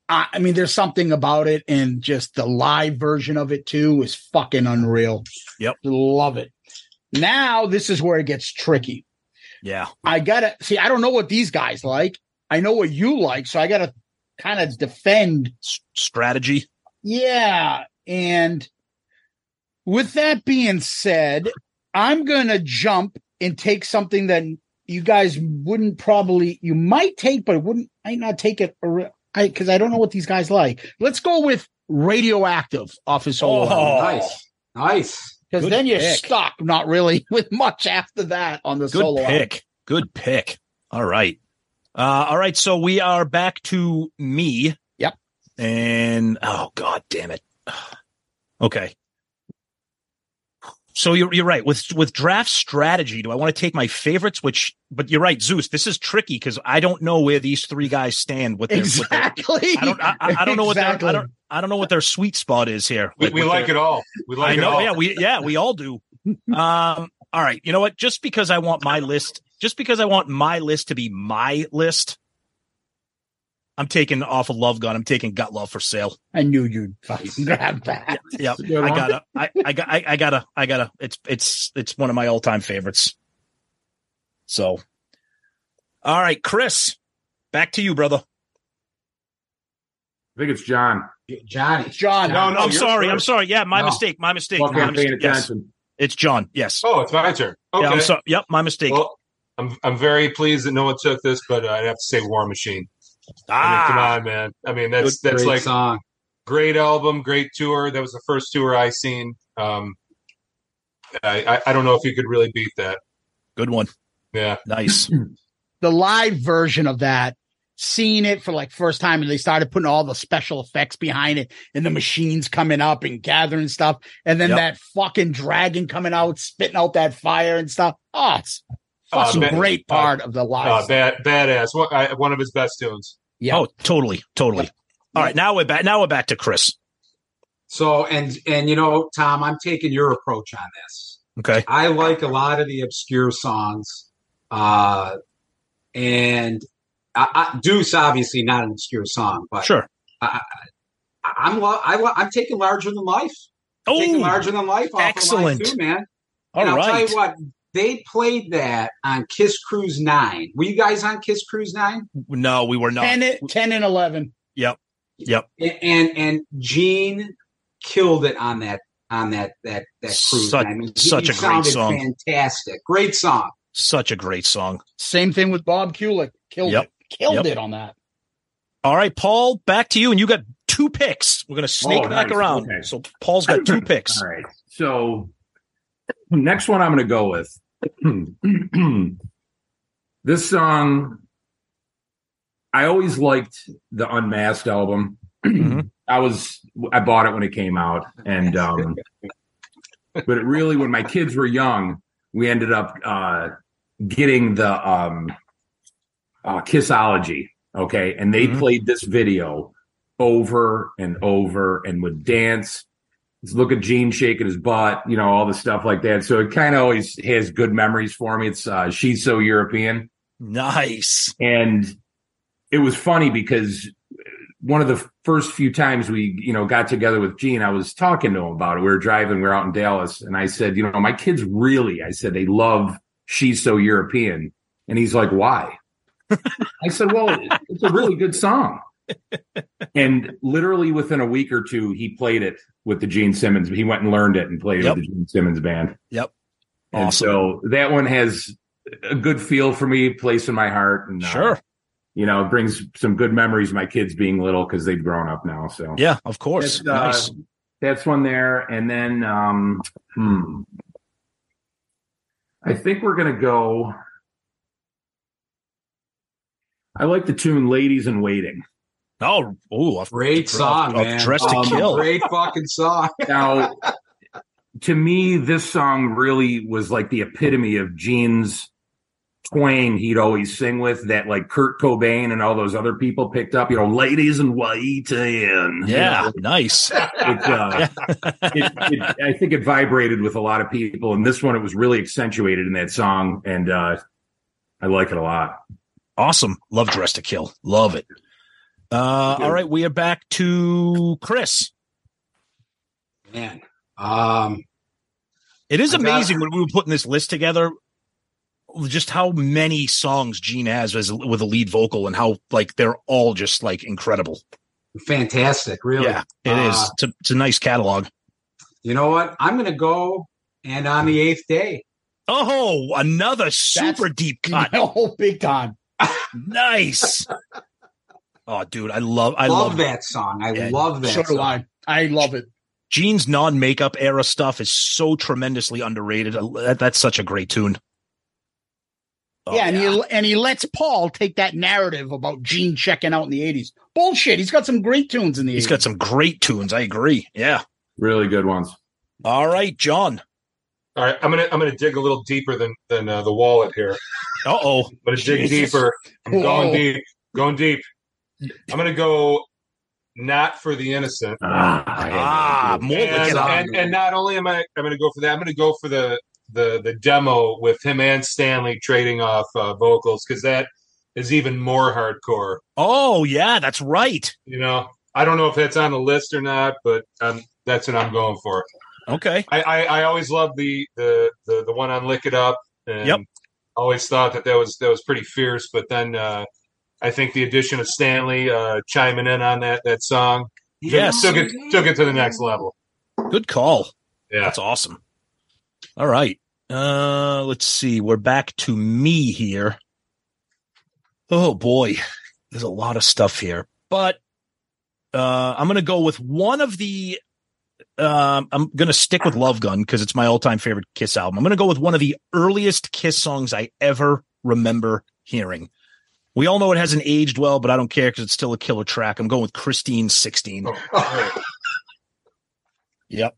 I, I mean, there's something about it, and just the live version of it too is fucking unreal. Yep. love it. Now this is where it gets tricky. Yeah. I gotta see. I don't know what these guys like. I know what you like, so I gotta kind of defend S- strategy. Yeah. And with that being said, I'm going to jump and take something that you guys wouldn't probably, you might take, but wouldn't, might not take it because I, don't know what these guys like. Let's go with Radioactive off his solo. Oh. Nice, nice. Because then you're pick. stuck, not really with much after that on the Good solo. album. pick. Good pick. All right. Uh, all right. So we are back to me. Yep. And oh god damn it. Okay. So you're you're right with with draft strategy. Do I want to take my favorites? Which, but you're right, Zeus. This is tricky because I don't know where these three guys stand with their. with their- Exactly. I don't. I, I don't know what their. I don't. I don't know what their sweet spot is here. We, with- we like their- it all. We like I it all. Yeah, we yeah we all do. Um. All right. You know what? Just because I want my list, just because I want my list to be my list, I'm taking off of Love Gun. I'm taking Got Love for sale. I knew you'd fucking grab that. Yep. Good I gotta. I, I got. I, I gotta. I gotta. It's it's it's one of my all time favorites. So, all right, Chris, back to you, brother. I think it's John. Johnny. John. No, no, I'm you're sorry. I'm sorry. Yeah, my No. mistake. My mistake. Fucking My paying mistake. Yes, it's John. Yes. Oh, it's my turn. Okay. Yeah, I'm sorry. Yep, my mistake. Well, I'm I'm very pleased that no one took this, but I'd have to say War Machine. I mean, ah, come on, man. I mean, that's Great that's like song. great album, great tour. That was the first tour I seen. Um, I, I I don't know if you could really beat that. good one. Yeah. Nice. the live version of that, seeing it for like first time, and they started putting all the special effects behind it, and the machines coming up and gathering stuff, and then Yep. that fucking dragon coming out, spitting out that fire and stuff. Oh, it's Uh, ba- great part of the live. Uh, bad badass. One, I, one of his best tunes. yeah, Oh, totally, totally. All right, now we're back. Now we're back to Chris. So and and you know, Tom, I'm taking your approach on this. Okay. I like a lot of the obscure songs, uh, and I, I, Deuce obviously not an obscure song, but Sure. I, I'm I, lo- I'm taking larger than life. I'm taking Oh, larger than life. Off excellent. Of mine too, man. all and I'll tell right. you what, they played that on Kiss Cruise Nine. Were you guys on Kiss Cruise Nine? No, we were not. 10, and- 10 and 11. Yep. Yep. And and, and Gene killed it on that on that that that cruise. Such- I mean, he- such he a great song. Fantastic, great song. Such a great song. Same thing with Bob Kulick. Killed Yep. it. Killed Yep. it on that. All right, Paul, back to you, and you got two picks. We're gonna snake Oh, back nice. around. Okay. So Paul's got two picks. All right. So next one I'm going to go with this song. I always liked the Unmasked album. Mhm. I was I bought it when it came out, and um, but it really when my kids were young, we ended up uh, getting the um, uh, Kissology. Okay, and they Mhm. played this video over and over and would dance look at Gene shaking his butt, you know, all the stuff like that. So it kind of always has good memories for me. It's uh, she's so European, Nice. and it was funny because one of the first few times we, you know, got together with Gene, I was talking to him about it. We were driving, we were out in Dallas, and I said, you know, my kids really, I said, they love she's so European, and he's like, why? I said, well, it's a really good song. And literally within a week or two, he played it with the Gene Simmons. He went and learned it and played it Yep. with the Gene Simmons band. Yep. Awesome. And so that one has a good feel for me, place in my heart. And, uh, Sure. you know, it brings some good memories of my kids being little because they've grown up now. So Yeah, of course. that's, uh, nice. that's one there. And then, um, hmm, I think we're going to go. I like the tune Ladies in Waiting. Oh, ooh, of- Great song, of man. Dress to Um, Kill. Great fucking song. Now, to me, this song really was like the epitome of Gene's twang he'd always sing with that like Kurt Cobain and all those other people picked up, you know, ladies in waiting. Yeah, nice. It, uh, it, it, I think it vibrated with a lot of people. And this one, it was really accentuated in that song. And uh, I like it a lot. Awesome. Love Dress to Kill. Love it. Uh, all right, we are back to Chris. Man. Um, It is I got- amazing when we were putting this list together, just how many songs Gene has as, with a lead vocal and how like they're all just like incredible. fantastic, really. Yeah, it is. Uh, It's a, it's a nice catalog. You know what? I'm going to go and on the eighth day. Oh, another super deep cut. Oh, big time. nice. Oh, dude, I love I love, love, that song. I Yeah, love that. So do song. I. I love it. Gene's non-makeup era stuff is so tremendously underrated. That's such a great tune. Oh, yeah, and he and he lets Paul take that narrative about Gene checking out in the '80s. Bullshit. He's got some great tunes in the. He's 80s. got some great tunes. I agree. Yeah. Really good ones. All right, John. All right, I'm gonna I'm gonna dig a little deeper than than uh, the wallet here. Uh oh. I'm gonna dig Jesus. deeper. I'm Whoa. going deep. Going deep. I'm gonna go not for the innocent. Ah, Ah, and, like and, and not only am I I'm going to go for that, I'm going to go for the the the demo with him and Stanley trading off uh, vocals because that is even more hardcore. Oh yeah, that's right. You know, I don't know if that's on the list or not, but um, that's what I'm going for. Okay. I, I, I always loved the, the the the one on Lick It Up, and Yep. always thought that that was that was pretty fierce. But then uh, I think the addition of Stanley uh, chiming in on that that song Yes. took it took it to the next level. Good call. Yeah. That's awesome. All right. Uh let's see. We're back to me here. Oh boy. There's a lot of stuff here. But uh I'm going to go with one of the um I'm going to stick with Love Gun because it's my all-time favorite Kiss album. I'm going to go with one of the earliest Kiss songs I ever remember hearing. We all know it hasn't aged well, but I don't care because it's still a killer track. I'm going with Christine 16. Yep.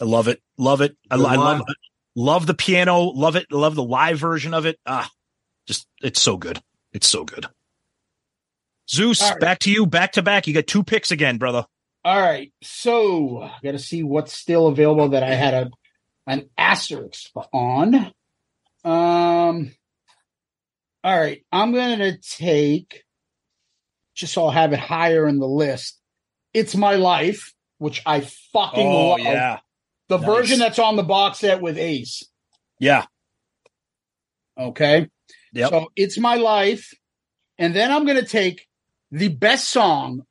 I love it. Love it. I, I love it. Love the piano. Love it. Love the live version of it. Ah, just it's so good. It's so good. Zeus, right. back to you, back to back. You got two picks again, brother. All right, so I got to see what's still available that I had a an asterisk on. Um, all right, I'm going to take just so I'll have it higher in the list. It's my life, which I fucking Oh love. yeah, the nice. version that's on the box set with Ace. yeah, Okay, Yep. So it's my life, and then I'm going to take the best song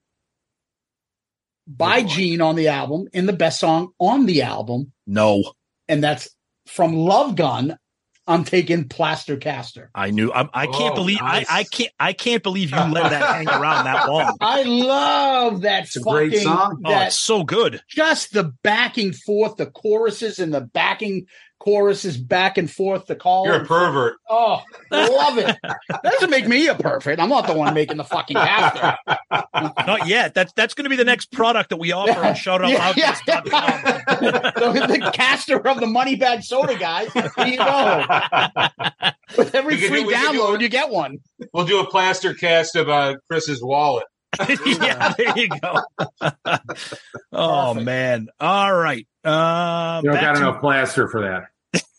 by oh, Gene on the album and the best song on the album, no, and that's from Love Gun. I'm taking Plaster Caster. I knew. I, I can't Oh, believe. nice. I, I can't. I can't believe you let that hang around that long. I love that It's a great song. Oh, it's so good. just the backing forth, the choruses and the backing choruses back and forth. The call. You're a pervert. Oh, I love it. That doesn't make me a perfect. I'm not the one making the fucking caster. Not yet. That's that's going to be the next product that we offer on Yeah, yeah. shoutitoutloudcast.com. the, the caster of the money bag soda guys. Here you go. With every We can free do- we do download, you get one. We'll do a plaster cast of uh, Chris's wallet. yeah, there you go. oh Perfect. man. All right. Uh, You don't got to, enough plaster for that.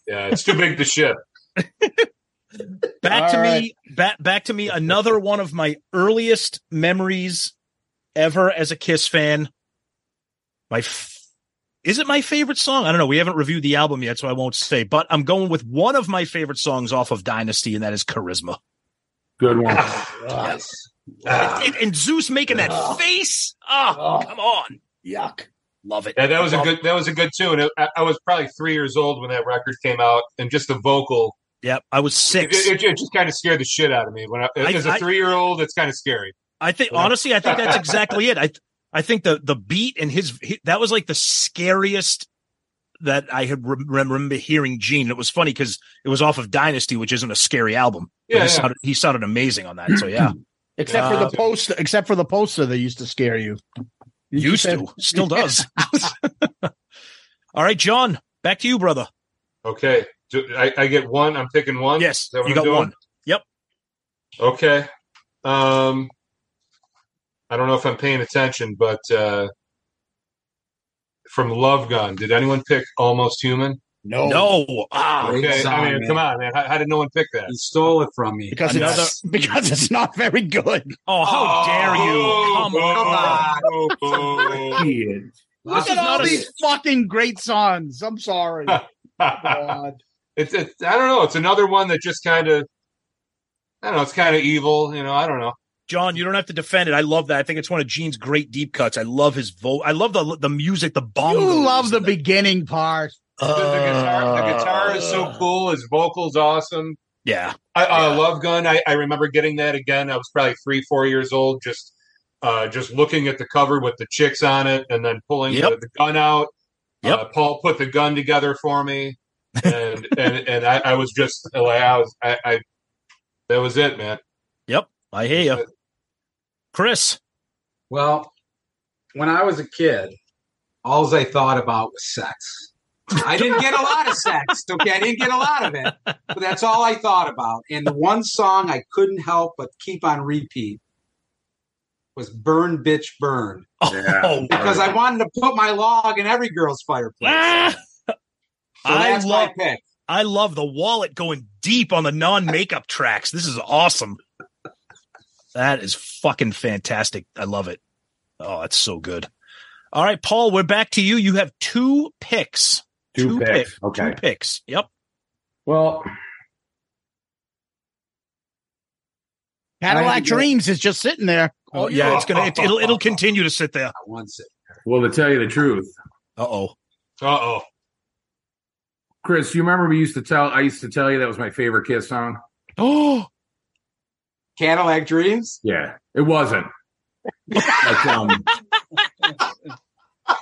Yeah, it's too big to ship. back to All me. Back back to me. Another one of my earliest memories ever as a Kiss fan. My f- is it my favorite song? I don't know. We haven't reviewed the album yet, so I won't say. But I'm going with one of my favorite songs off of Dynasty, and that is Charisma. Good one. Ah, yes. And, and Zeus making that Ugh. face. Oh, Ugh. come on. Yuck. Love it. Yeah, that was a Love good. That was a good tune. It- I, I was probably three years old when that record came out, and just the vocal, Yep. I was it, six. it, it just kind of scared the shit out of me. When I, I- as a I- three year old, it's kind of scary. I think Yeah. honestly, I think that's exactly it. I I think the the beat and his, he- that was like the scariest that I had rem- remember hearing Gene. It was funny because it was off of Dynasty, which isn't a scary album. But Yeah, he yeah. sounded he sounded amazing on that. So yeah, Except Uh, for the poster, except for the poster that used to scare you. You used said- to, still does. All right, John, back to you, brother. Okay, Do, I, I get one. I'm picking one. Yes, that you I'm got doing? one. Yep. Okay. Um, I don't know if I'm paying attention, but uh, from Love Gun, did anyone pick Almost Human? No, No, ah, Great Okay, song, I mean, man. come on, man. How, how did no one pick that? He stole it from me. because Another- it's because it's not very good. oh, how dare you? Come on. on. Shit. Look at all not a- these fucking great songs. I'm sorry. God. it's, it's I don't know. It's another one that just kind of I don't know. It's kind of evil, you know. I don't know. John, you don't have to defend it. I love that. I think it's one of Gene's great deep cuts. I love his vote. I love the the music, the bongos. You love the beginning part. The, the guitar, the guitar is so Uh, cool. His vocals awesome. Yeah, I, uh, Yeah. Love Gun. I, I remember getting that again. I was probably three, four years old. Just, uh, just looking at the cover with the chicks on it, and then pulling Yep. the, the gun out. Yep. Uh, Paul put the gun together for me, and and and I, I was just like I was I, I That was it, man. Yep, I hear you, Chris. Well, when I was a kid, all I thought about was sex. I didn't get a lot of sex. Okay, I didn't get a lot of it, but that's all I thought about. And the one song I couldn't help but keep on repeat was "Burn, Bitch, Burn," Oh, because I wanted to put my log in every girl's fireplace. ah! So I that's love my pick. I love the wallet going deep on the non-makeup tracks. This is awesome. That is fucking fantastic. I love it. Oh, that's so good. All right, Paul, we're back to you. You have two picks. Two picks. pick- Okay. Two picks. Yep. Well, Cadillac I- Dreams is just sitting there. Oh, yeah, it's gonna it, it'll it'll continue to sit there. One sit. well, to tell you the truth, Uh oh. Uh oh. Chris, you remember we used to tell I used to tell you that was my favorite Kiss song? Oh, Cadillac Dreams. Yeah, it wasn't. but, um,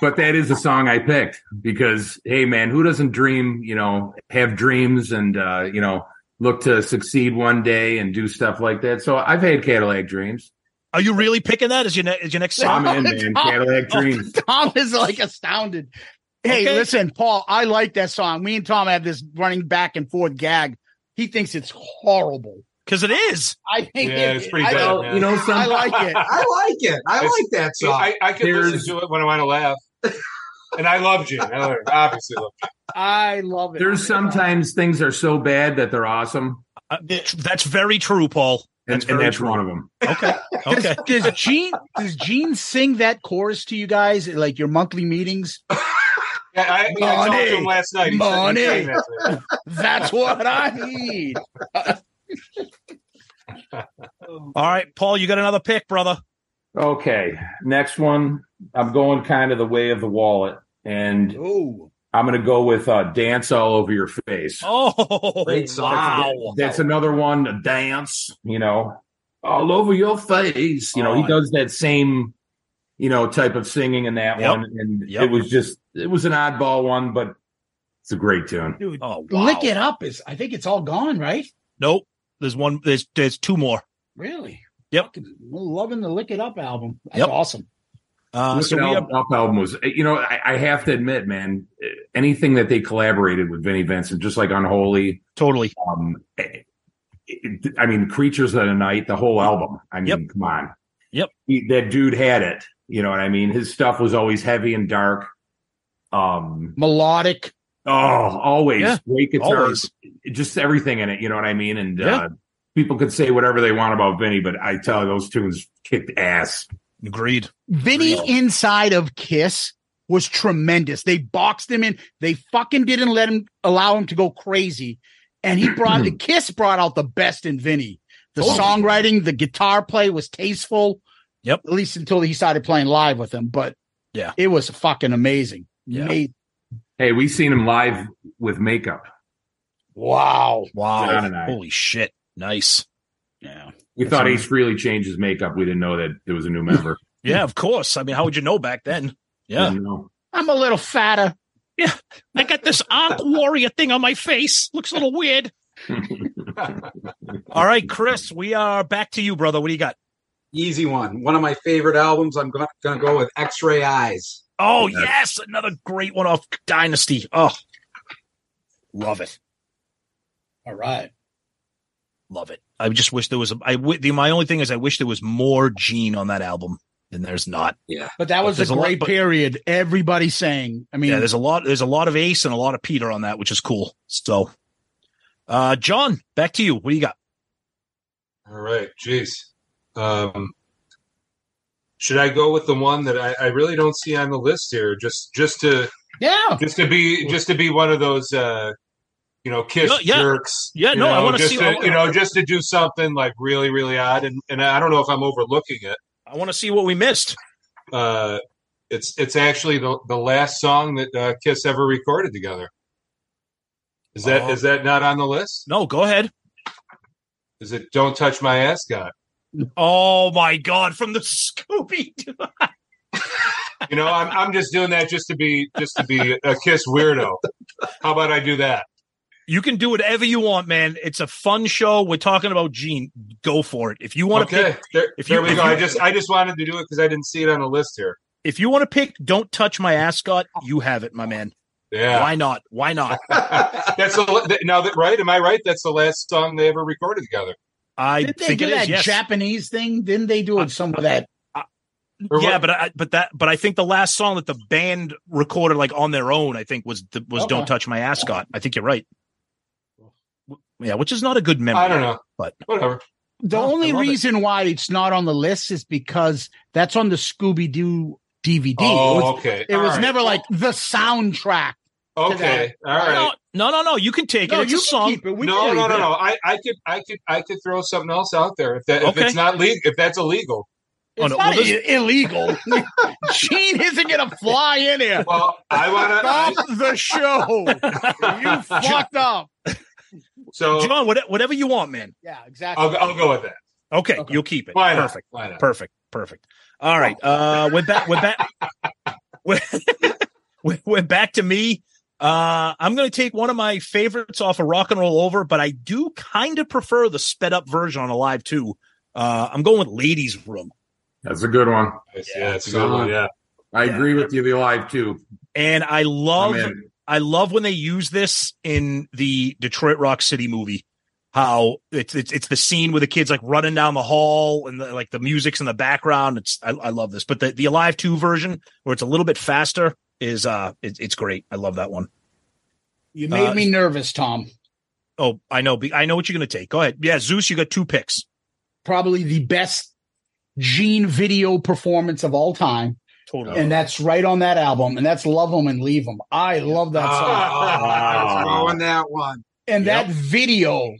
but that is the song I picked because, hey, man, who doesn't dream? You know, have dreams and uh, you know look to succeed one day and do stuff like that. So I've had Cadillac dreams. are you really picking that as your ne- as your next song? I'm in, man. Cadillac dreams. Tom is like astounded. Hey, Okay. listen, Paul, I like that song. Me and Tom have this running back and forth gag. He thinks it's horrible. Because it is. I think Yeah, it- it's pretty I, bad, Well, man. you know, some, I like it. I like it. I It's- like that song. I, I can There's- listen to it when I want to laugh. and I love Gene. I obviously love Gene. I love it. there's sometimes things are so bad that they're awesome, Uh, that's very true, Paul. and That's and very that's true. one of them. Okay. Okay. Does, does Gene does Gene sing that chorus to you guys at like your monthly meetings? Yeah, I, I talked to him Money. last night. He Money. said that to. That's what I need. All right, Paul, you got another pick, brother. Okay, next one. I'm going kind of the way of the wallet, and Oh, I'm going to go with uh, "Dance All Over Your Face." Oh, Great song. wow. That's another one. A dance, you know, all over your face. You know, he Oh. does that same, you know, type of singing in that Yep. one, and Yep. it was just it was an oddball one, but it's a great tune. dude, Oh, wow. lick it up is. I think it's all gone, right? Nope. There's one. There's there's two more. Really? Yep. Fucking loving the lick it up album. That's Yep. awesome. Uh, Look so at we Al- have, Up album was, you know, I, I have to admit, man, anything that they collaborated with Vinnie Vincent, just like Unholy, totally. um, it- it- I mean, Creatures of the Night, the whole album. I mean, Yep. come on. Yep. He, that dude had it. You know what I mean? His stuff was always heavy and dark. Um, Melodic. Oh, always Yeah, great guitar, always. just everything in it. You know what I mean? And Yeah. uh, people could say whatever they want about Vinnie, but I tell you, those tunes kicked ass. Agreed. Vinnie Real. inside of Kiss was tremendous. They boxed him in. They fucking didn't let him allow him to go crazy. And he brought the Kiss brought out the best in Vinnie. The Totally. songwriting, the guitar play was tasteful. Yep. At least until he started playing live with him. But Yeah. it was fucking amazing. Yeah. Amazing. Hey, we seen him live with makeup. Wow. Wow. John and I. Holy shit. Nice. Yeah. We That's thought amazing. Ace Frehley changed his makeup. We didn't know that there was a new member. Yeah, of course. I mean, how would you know back then? Yeah. I'm a little fatter. Yeah. I got this Ankh warrior thing on my face. Looks a little weird. All right, Chris, we are back to you, brother. What do you got? Easy one. One of my favorite albums. I'm going to go with X-Ray Eyes. Oh, Yeah. yes. Another great one off Dynasty. Oh, love it. All right. Love it. I just wish there was a, I, wi- the, my only thing is I wish there was more Gene on that album than there's not. Yeah, but that was a There's a lot- great but- period. Everybody sang. I mean, yeah, there's a lot, there's a lot of Ace and a lot of Peter on that, which is cool. So, uh, John, back to you. What do you got? All right, jeez. Um, should I go with the one that I, I really don't see on the list here? Just, just to, yeah. just to be, just to be one of those, uh, you know, kiss Yeah, yeah. jerks. Yeah, you no, I wanna just see- to, you know, just to do something like really, really odd, and and I don't know if I'm overlooking it. I want to see what we missed. Uh, it's it's actually the the last song that uh, Kiss ever recorded together. Is that is Oh. that not on the list? No, go ahead. Is it "Don't Touch My Ascot"? Oh my God. From the Scooby Doo. You know, I'm I'm just doing that just to be just to be a Kiss weirdo. How about I do that? You can do whatever you want, man. It's a fun show. We're talking about Gene. Go for it. If you want to Okay, pick, there, if there you- we if go. you- I just I just wanted to do it because I didn't see it on the list here. if you want to pick, don't touch my ascot. You have it, my man. Yeah, Why not? Why not? that's the now that right. Am I right? That's the last song they ever recorded together. I Didn't they think do it that is. Yes. Japanese thing? Didn't they do uh, it some of that? Uh, or yeah, what- but I, but that but I think the last song that the band recorded like on their own, I think was the, was Okay. "Don't Touch My Ascot." I think you're right. Yeah, which is not a good memory. I don't know, but whatever. The Oh, only love it. reason why it's not on the list is because that's on the Scooby Doo DVD. Oh, it was, okay. it All was right. never like the soundtrack. Okay. All right. No, no, no, no. You can take No, it. It's you a song. keep it. We no, can no, no, no. I, I could, I could, I could throw something else out there if that, if it's not legal, if that's illegal. Oh, no, not well, this- illegal. Gene isn't gonna fly in here. Well, I want to Stop to. the show. You fucked up. So John, what, whatever you want, man. Yeah, exactly. I'll, I'll go with that. Okay, Okay. you'll keep it. Why not? Perfect. Why not? Perfect. Perfect. All right. Uh, we're back. We're back. We're, we're, we're back to me. Uh, I'm going to take one of my favorites off of Rock and Roll Over, but I do kind of prefer the sped up version on Alive too. Uh, I'm going with Ladies Room, That's a good one. Yeah, it's a good one. Yeah. I agree with you. The alive too. and I love I'm. I love when they use this in the Detroit Rock City movie. How it's it's, it's the scene where the kids like running down the hall and the, like the music's in the background. It's I, I love this, but the the Alive Two version where it's a little bit faster is uh it, it's great. I love that one. You made Uh, me nervous, Tom. Oh, I know. I know what you're going to take. Go ahead. Yeah, Zeus, you got two picks. Probably the best Gene video performance of all time. Totally. And that's right on that album. And that's Love 'em and Leave 'em. I love that song. I was throwing that one. And Yep. that video,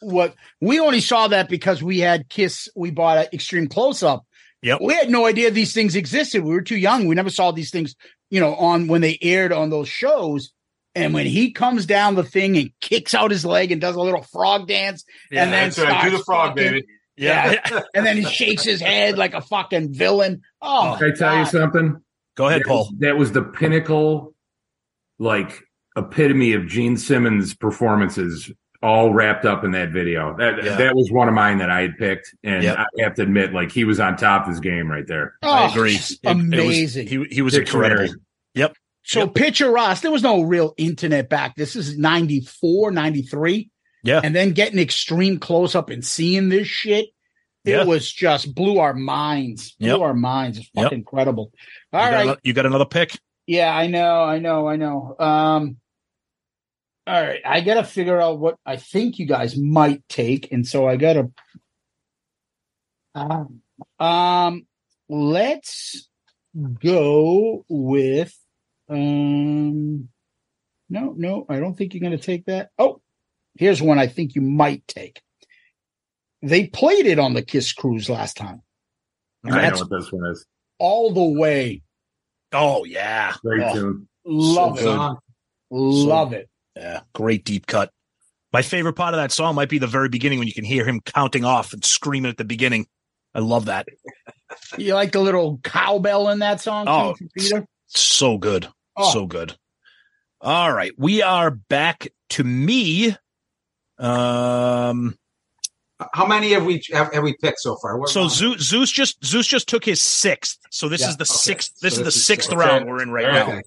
what we only saw that because we had Kiss, we bought an extreme close up. Yep. We had no idea these things existed. We were too young. We never saw these things, you know, on when they aired on those shows. And when he comes down the thing and kicks out his leg and does a little frog dance, Yeah, and then That's right. Do the frog, fucking- baby. Yeah. and then he shakes his head like a fucking villain. Oh, Can I tell you something? Go ahead, that Paul. Was, that was the pinnacle, like epitome of Gene Simmons' performances, all wrapped up in that video. That Yeah. that was one of mine that I had picked, and Yep. I have to admit, like he was on top of his game right there. I Oh, agree. just It- it was- amazing. he he was Dictionary. incredible. Yep. So Yep. picture us. There was no real internet back. This is 94, 93. Yeah. And then getting extreme close up and seeing this shit. Yeah. It was just blew our minds. Blew Yep. our minds. It's Yep. fucking incredible. You All got right. ano- you got another pick? Yeah, I know, I know, I know. Um all right, I gotta figure out what I think you guys might take, and so I gotta um, um let's go with um no, no, I don't think you're gonna take that. Oh, here's one I think you might take. They played it on the Kiss Cruise last time. I know what this one is. all the way. Oh yeah. Great Oh, tune. Love So it. good. Love it. Yeah, great deep cut. My favorite part of that song might be the very beginning when you can hear him counting off and screaming at the beginning. I love that. You like the little cowbell in that song, Oh, too, Peter? So good. Oh. So good. All right. We are back to me. Um How many have we have, have we picked so far? What so round? Zeus, Zeus just Zeus just took his sixth. So this Yeah, is the okay. sixth So this is this the is sixth six. round Okay. we're in right All now.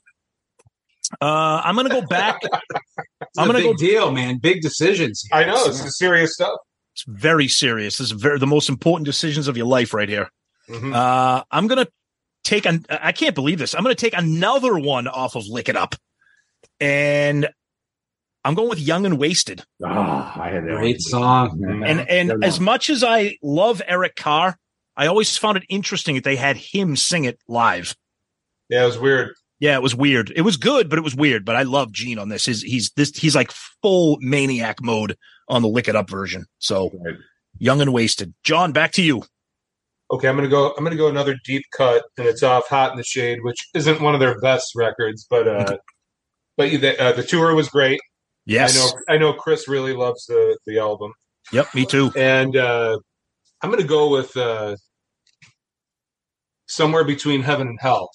Right. Uh I'm gonna go back. I'm gonna go deal, man. Big decisions. here. I know it's the serious stuff. it's very serious. This is very the most important decisions of your life right here. Mhm. Uh, I'm gonna take an. I can't believe this. I'm gonna take another one off of Lick It Up, and I'm going with Young and Wasted. Oh, I had that Great song. Mhm. And and Good as one. much as I love Eric Carr, I always found it interesting that they had him sing it live. Yeah, it was weird. Yeah, it was weird. It was good, but it was weird. But I love Gene on this. He's he's this he's like full maniac mode on the Lick It Up version. So Right. Young and Wasted. John, back to you. Okay, I'm gonna go. I'm gonna go another deep cut, and it's off "Hot in the Shade," which isn't one of their best records, but uh, but the, uh, the tour was great. Yes. I know. I know. Chris really loves the the album, Yep. Me too. and uh, I'm gonna go with uh, somewhere between Heaven and Hell.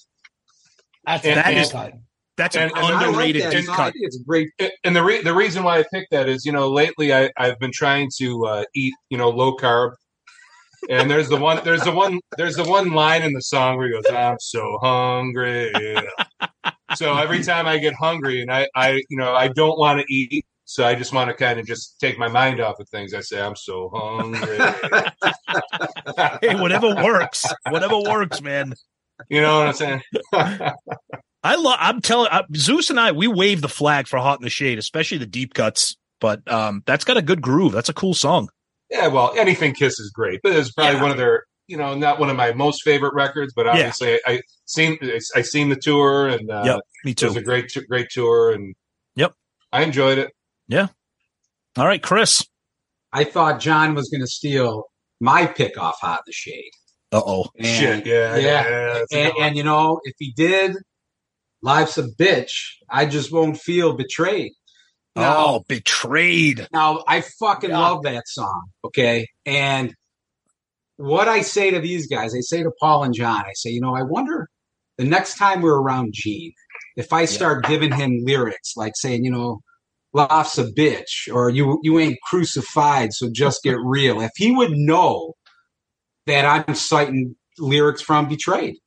That's And- a and- big title. That's an And- and I I like underrated that deep cut. it's great. and the re- the reason why I picked that is, you know, lately I I've been trying to uh, eat, you know, low carb. And there's the one there's the one there's the one line in the song where he goes, "I'm so hungry." so every time I get hungry and I I you know I don't want to eat, so I just want to kind of just take my mind off of things. I say, "I'm so hungry." Hey, whatever works. Whatever works, man. You know what I'm saying? I love. I'm telling uh, Zeus and I. We wave the flag for "Hot in the Shade," especially the deep cuts. But um, that's got a good groove. That's a cool song. Yeah, well, anything Kiss is great, but it's probably Yeah. one of their, you know, not one of my most favorite records, but obviously I, I seen I seen the tour and uh, Yep, me too. it was a great great tour and Yep. I enjoyed it. Yeah. All right, Chris. I thought John was going to steal my pick off Hot in the Shade. Uh oh. Shit, yeah, yeah. yeah, and, and you know, if he did, life's a bitch. I just won't feel betrayed. Now, Oh, betrayed. now I fucking Yeah. love that song. Okay, and what I say to these guys, I say to Paul and John, I say, you know, I wonder the next time we're around Gene, if I start giving him lyrics like saying, you know, life's a bitch, or you you ain't crucified, so just get real. If he would know that I'm citing lyrics from Betrayed,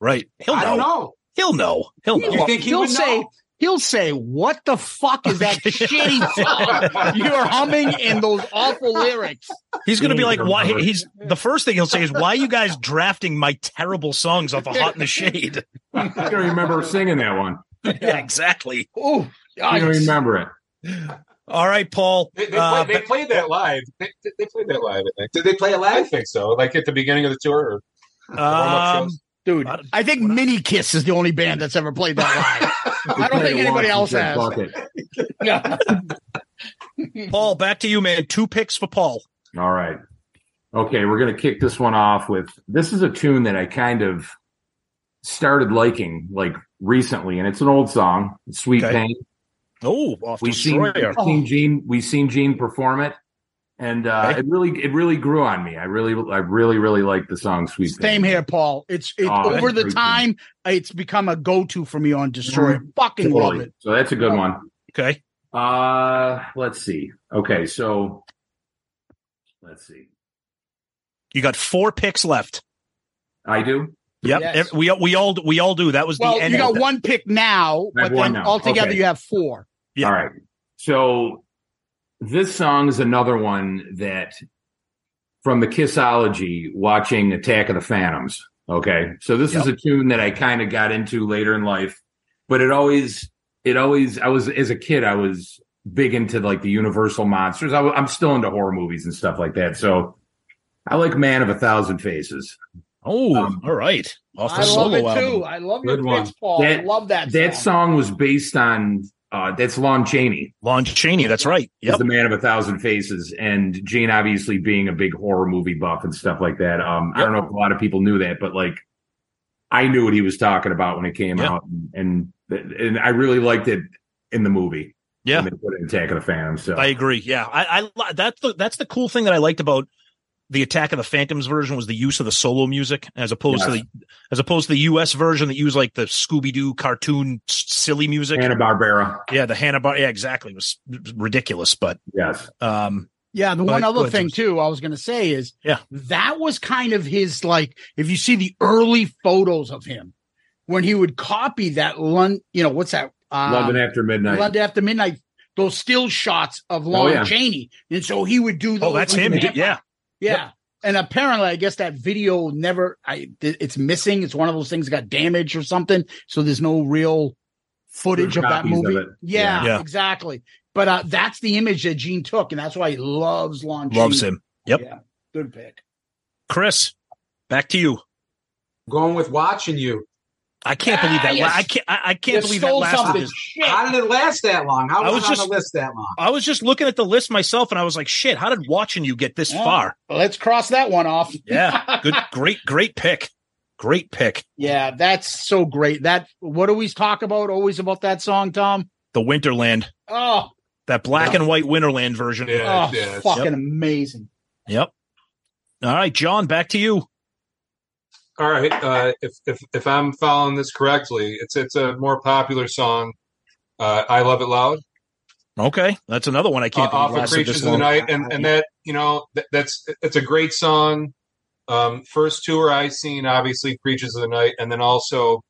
Right. He'll know. I don't know. He'll know. He'll know. You think he he'll would say know? he'll say, "What the fuck is that shitty song you're humming in those awful lyrics?" He's going to be like, why? He's the first thing he'll say is, why are you guys drafting my terrible songs off of Hot in the Shade? I don't remember singing that one. yeah, exactly. Oh, I don't remember it. All right, Paul. They, they, Uh, played, they played that live. They, they played that live. I think. Did they play it live? I think so. Like at the beginning of the tour. Or warm-up um, dude, I I think Mini Kiss is the only band that's ever played that live. I don't think anybody else has. Yeah. Paul, back to you, man. Two picks for Paul. All right. Okay, we're going to kick this one off with this is a tune that I kind of started liking like recently, and it's an old song, Sweet Okay. Pain. Oh, off We've seen, Destroyer. we've seen Gene, we've seen Gene perform it, and uh, Okay. it really, it really grew on me. I really, I really, really like the song Sweet Same Pain. here, Paul. It's it's Oh, over the great time. It's become a go-to for me on Destroyer. Fucking love it. So that's a good one. Okay. Uh, let's see. Okay, so let's see. You got four picks left. I do. Yep. Yes. We we all we all do. That was Well, the end. you got one pick now, I have but one then now. altogether Okay. you have four. Yeah. All right. So this song is another one that from the Kissology watching Attack of the Phantoms. Okay. So this is a tune that I kind of got into later in life, but it always, it always, I was, as a kid, I was big into like the Universal monsters. I, am still into horror movies and stuff like that. So I like Man of a Thousand Faces. Oh, Um, all right. Off the I love solo it album. too. I love your Good one. picks, Paul. That- I love that. That song. song was based on, uh, that's Lon Chaney. Lon Chaney. That's right. Yep. the man of a thousand faces and Gene obviously being a big horror movie buff and stuff like that. Um, I don't know if a lot of people knew that, but like I knew what he was talking about when it came Yeah. out and, and I really liked it in the movie. Yeah. They put it in Attack of the Phantom. So I agree. Yeah, I, I that's the that's the cool thing that I liked about the Attack of the Phantoms version was the use of the solo music as opposed to the as opposed to the U.S. version that used like the Scooby Doo cartoon s- silly music. Hanna Barbera. yeah, the Hanna Bar. Yeah, exactly. It was ridiculous, but Yes. um, Yeah, the one other thing Zeus. too, I was going to say is, Yeah. that was kind of his like. If you see the early photos of him when he would copy that London, you know what's that? Um, London After Midnight. London after midnight. Those still shots of Lon yeah. Chaney, and so he would do. Those oh, that's with him. the dude. Yeah, Yeah. And apparently, I guess that video never, I, it's missing. It's one of those things that got damaged or something. So there's no real footage There's of that copies of movie. Yeah, Yeah. exactly. But uh, that's the image that Gene took, and that's why he loves Lon. loves Chaney. him. Yep. Yeah, good pick. Chris, back to you. Going with watching you. I can't believe that. Ah, you la- I can't. I, I can't You believe that stole lasted. something. This. Shit. How did it last that long? How I was was it on just- the list that long? I was just looking at the list myself, and I was like, "Shit! How did watching you get this Yeah. far?" Let's cross that one off. Yeah, good, great, great pick. Great pick. Yeah, that's so great. That what do we talk about? Always about that song, Tom. The Winterland, Oh, that black and white Winterland version. Yeah, oh, yeah, fucking Yep. amazing. Yep. All right, John, back to you. All right. Uh, if, if if I'm following this correctly, it's it's a more popular song. Uh, I love it loud. Okay, that's another one I Uh, can't off of Creatures of the. Night, and and that you know that, that's it's a great song. Um, first tour I seen, obviously Creatures of the Night, and then also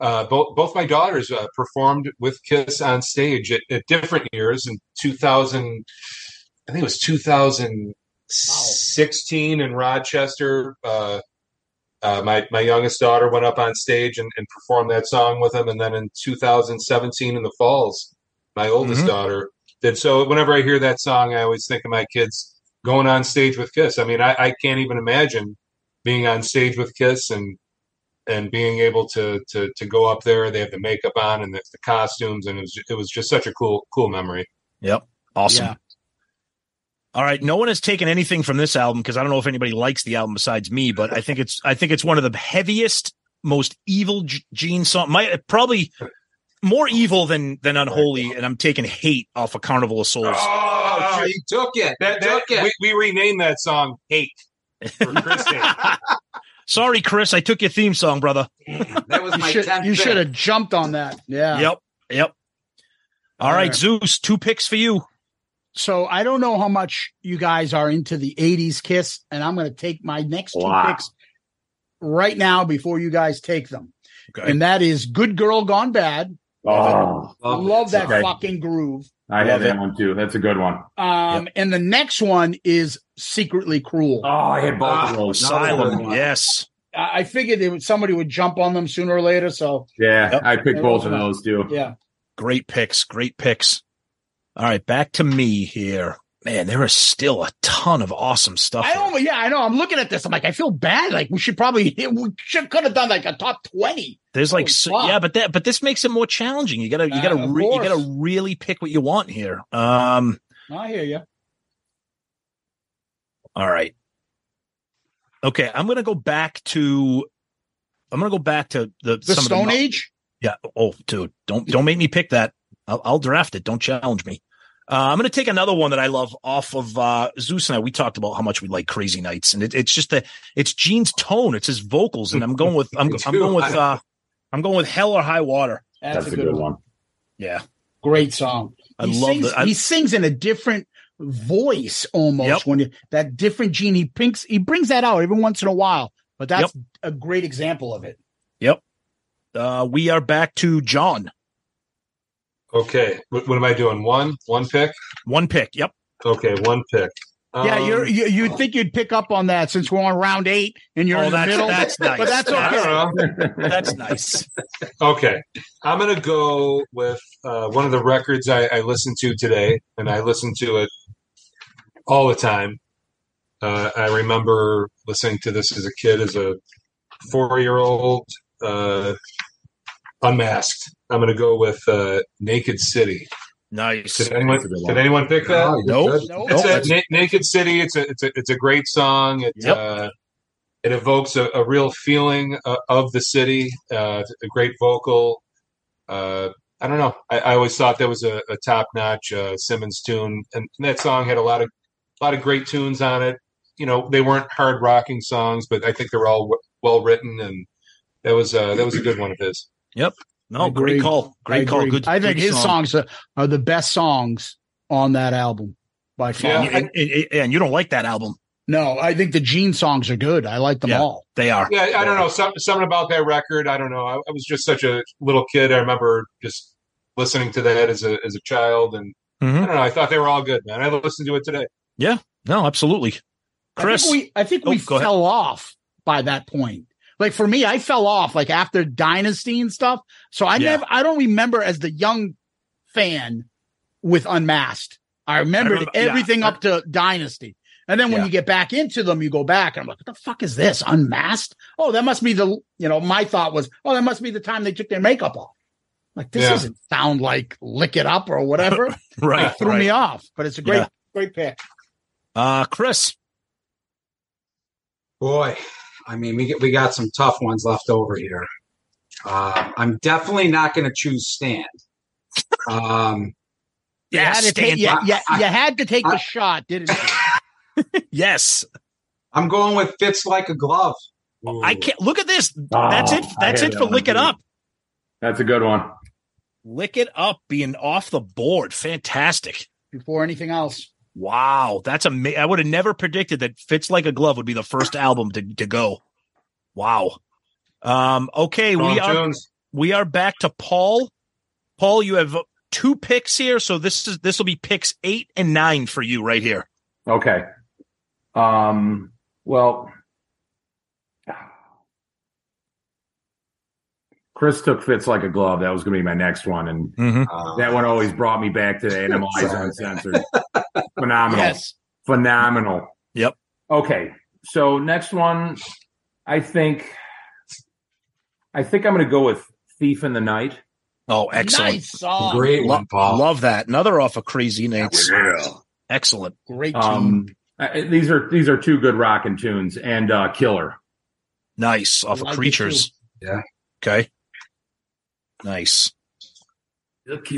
uh, both both my daughters uh, performed with Kiss on stage at, at different years. In 2000, I think it was 2016 in Rochester. Uh, uh, my my youngest daughter went up on stage and, and performed that song with them, and then in 2017 in the Falls, my oldest Mhm. daughter did. So whenever I hear that song, I always think of my kids going on stage with Kiss. I mean, I, I can't even imagine being on stage with Kiss and and being able to to to go up there. They have the makeup on and the, the costumes, and it was it was just such a cool cool memory. Yep, awesome. Yeah. All right, no one has taken anything from this album because I don't know if anybody likes the album besides me, but I think it's I think it's one of the heaviest, most evil Gene song. My probably more evil than than unholy, and I'm taking hate off of Carnival of Souls. Oh, oh you took it. That, that, took it. we, we renamed that song "Hate" for Chris. Sorry, Chris, I took your theme song, brother. that was You my should, 10th you should have jumped on that. Yeah. Yep, yep. All right, Yeah. Zeus, two picks for you. So I don't know how much you guys are into the 80s kiss, and I'm going to take my next two picks right now before you guys take them. Okay. And that is Good Girl Gone Bad. Oh, Love Love that Okay. fucking groove. I Love have that it. one too. That's a good one. Um, and the next one is Secretly Cruel. Oh, I had both Ah, of those. Asylum, yes. I I figured they would, somebody would jump on them sooner or later. So Yeah, Yep. I picked both of those too. yeah, Great picks, great picks. All right, back to me here. Man, there is still a ton of awesome stuff. I don't. Yeah, I know. I'm looking at this. I'm like, I feel bad. Like we should probably we should could have done like a top twenty. There's like, so, yeah, but that, but this makes it more challenging. You gotta, you Uh, gotta, of re- you gotta really pick what you want here. Um, I hear you. all right. Okay, I'm gonna go back to, I'm gonna go back to the The some of Stone the, Age. Yeah. Oh, dude, don't don't make me pick that. I'll, I'll draft it. Don't challenge me. Uh, I'm going to take another one that I love off of uh, Zeus and I. We talked about how much we like Crazy Nights, and it, it's just the it's Gene's tone, it's his vocals, and I'm going with I'm, I'm going with uh, I'm going with Hell or High Water. That's, That's, a good one. Yeah, Great song. I he love sings, that. I- he sings in a different voice almost Yep. when you, that different gene he brings he brings that out every once in a while. But that's a great example of it. Yep. Uh, we are back to John. Okay, what, what am I doing? One one pick. One pick. Yep. Okay, one pick. yeah, Um, you're you, you'd think you'd pick up on that since we're on round eight and you're Oh, in the that's- middle. that's nice. But that's okay. That's nice. Okay, I'm gonna go with uh, one of the records I, I listened to today, and I listen to it all the time. Uh, I remember listening to this as a kid, as a four-year-old, uh, unmasked. I'm gonna go with uh, "Naked City." Nice. Did anyone, That's a good one. did anyone pick that? Oh, Nope. Nope. It's Nope. a Na- Naked City. It's a it's a it's a great song. It Yep. uh, it evokes a, a real feeling uh, of the city. Uh, a great vocal. Uh, I don't know. I, I always thought that was a, a top notch uh, Simmons tune, and that song had a lot of a lot of great tunes on it. You know, they weren't hard rocking songs, but I think they were all w- well written, and that was uh, that was a good one of his. No, great call. Great call. Good. I think good his song. songs are, are the best songs on that album by far. Yeah. And, and- and you don't like that album. No, I think the Gene songs are good. I like them Yeah. all. They are. Yeah, I don't know. Some, something about that record. I don't know. I, I was just such a little kid. I remember just listening to that as a as a child, and Mhm. I don't know. I thought they were all good, man. I listened to it today. Yeah. No, absolutely. Chris. I think we, I think Oh, we go ahead. fell off by that point. Like for me, I fell off like after Dynasty and stuff. So I Yeah. never, I don't remember as the young fan with Unmasked. I remembered remember- yeah. everything up to Dynasty. And then when Yeah. you get back into them, you go back and I'm like, what the fuck is this? Unmasked? Oh, that must be the, you know, my thought was, oh, that must be the time they took their makeup off. Like this Yeah. doesn't sound like lick it up or whatever. right. It threw right. me off, but it's a great, Yeah. great pick. Uh, Chris. Boy, I mean, we get, we got some tough ones left over here. Uh, I'm definitely not going to choose Stand. Um, You Yes, had to take, yeah, by- yeah, I- you had to take the I- shot, didn't you? Yes. I'm going with Fits Like a Glove. I can't look at this. That's it. Oh, I That's had it that for one lick it up. That's a good one. Lick it up being off the board. Fantastic. Before anything else. Wow, that's amazing. I would have never predicted that "Fits Like a Glove" would be the first album to to go. Wow. Um. Okay, we are tunes. we are back to Paul. Paul, you have two picks here, so this is this will be picks eight and nine for you right here. Okay. Um. Well, Chris took fits like a glove. That was going to be my next one, and Uh, that one always brought me back to the Animalize Sorry. Uncensored. Phenomenal. Yes. Phenomenal. Yep. Okay. So next one, I think, I think I'm going to go with Thief in the Night. Oh, excellent! Nice song. great Lo- one, Paul. Love that. Another off of Crazy Nights. Excellent. Great tune. Um, I- these are these are two good rockin' tunes, and uh, Killer. Nice off Like of Creatures. Yeah. Okay. Nice.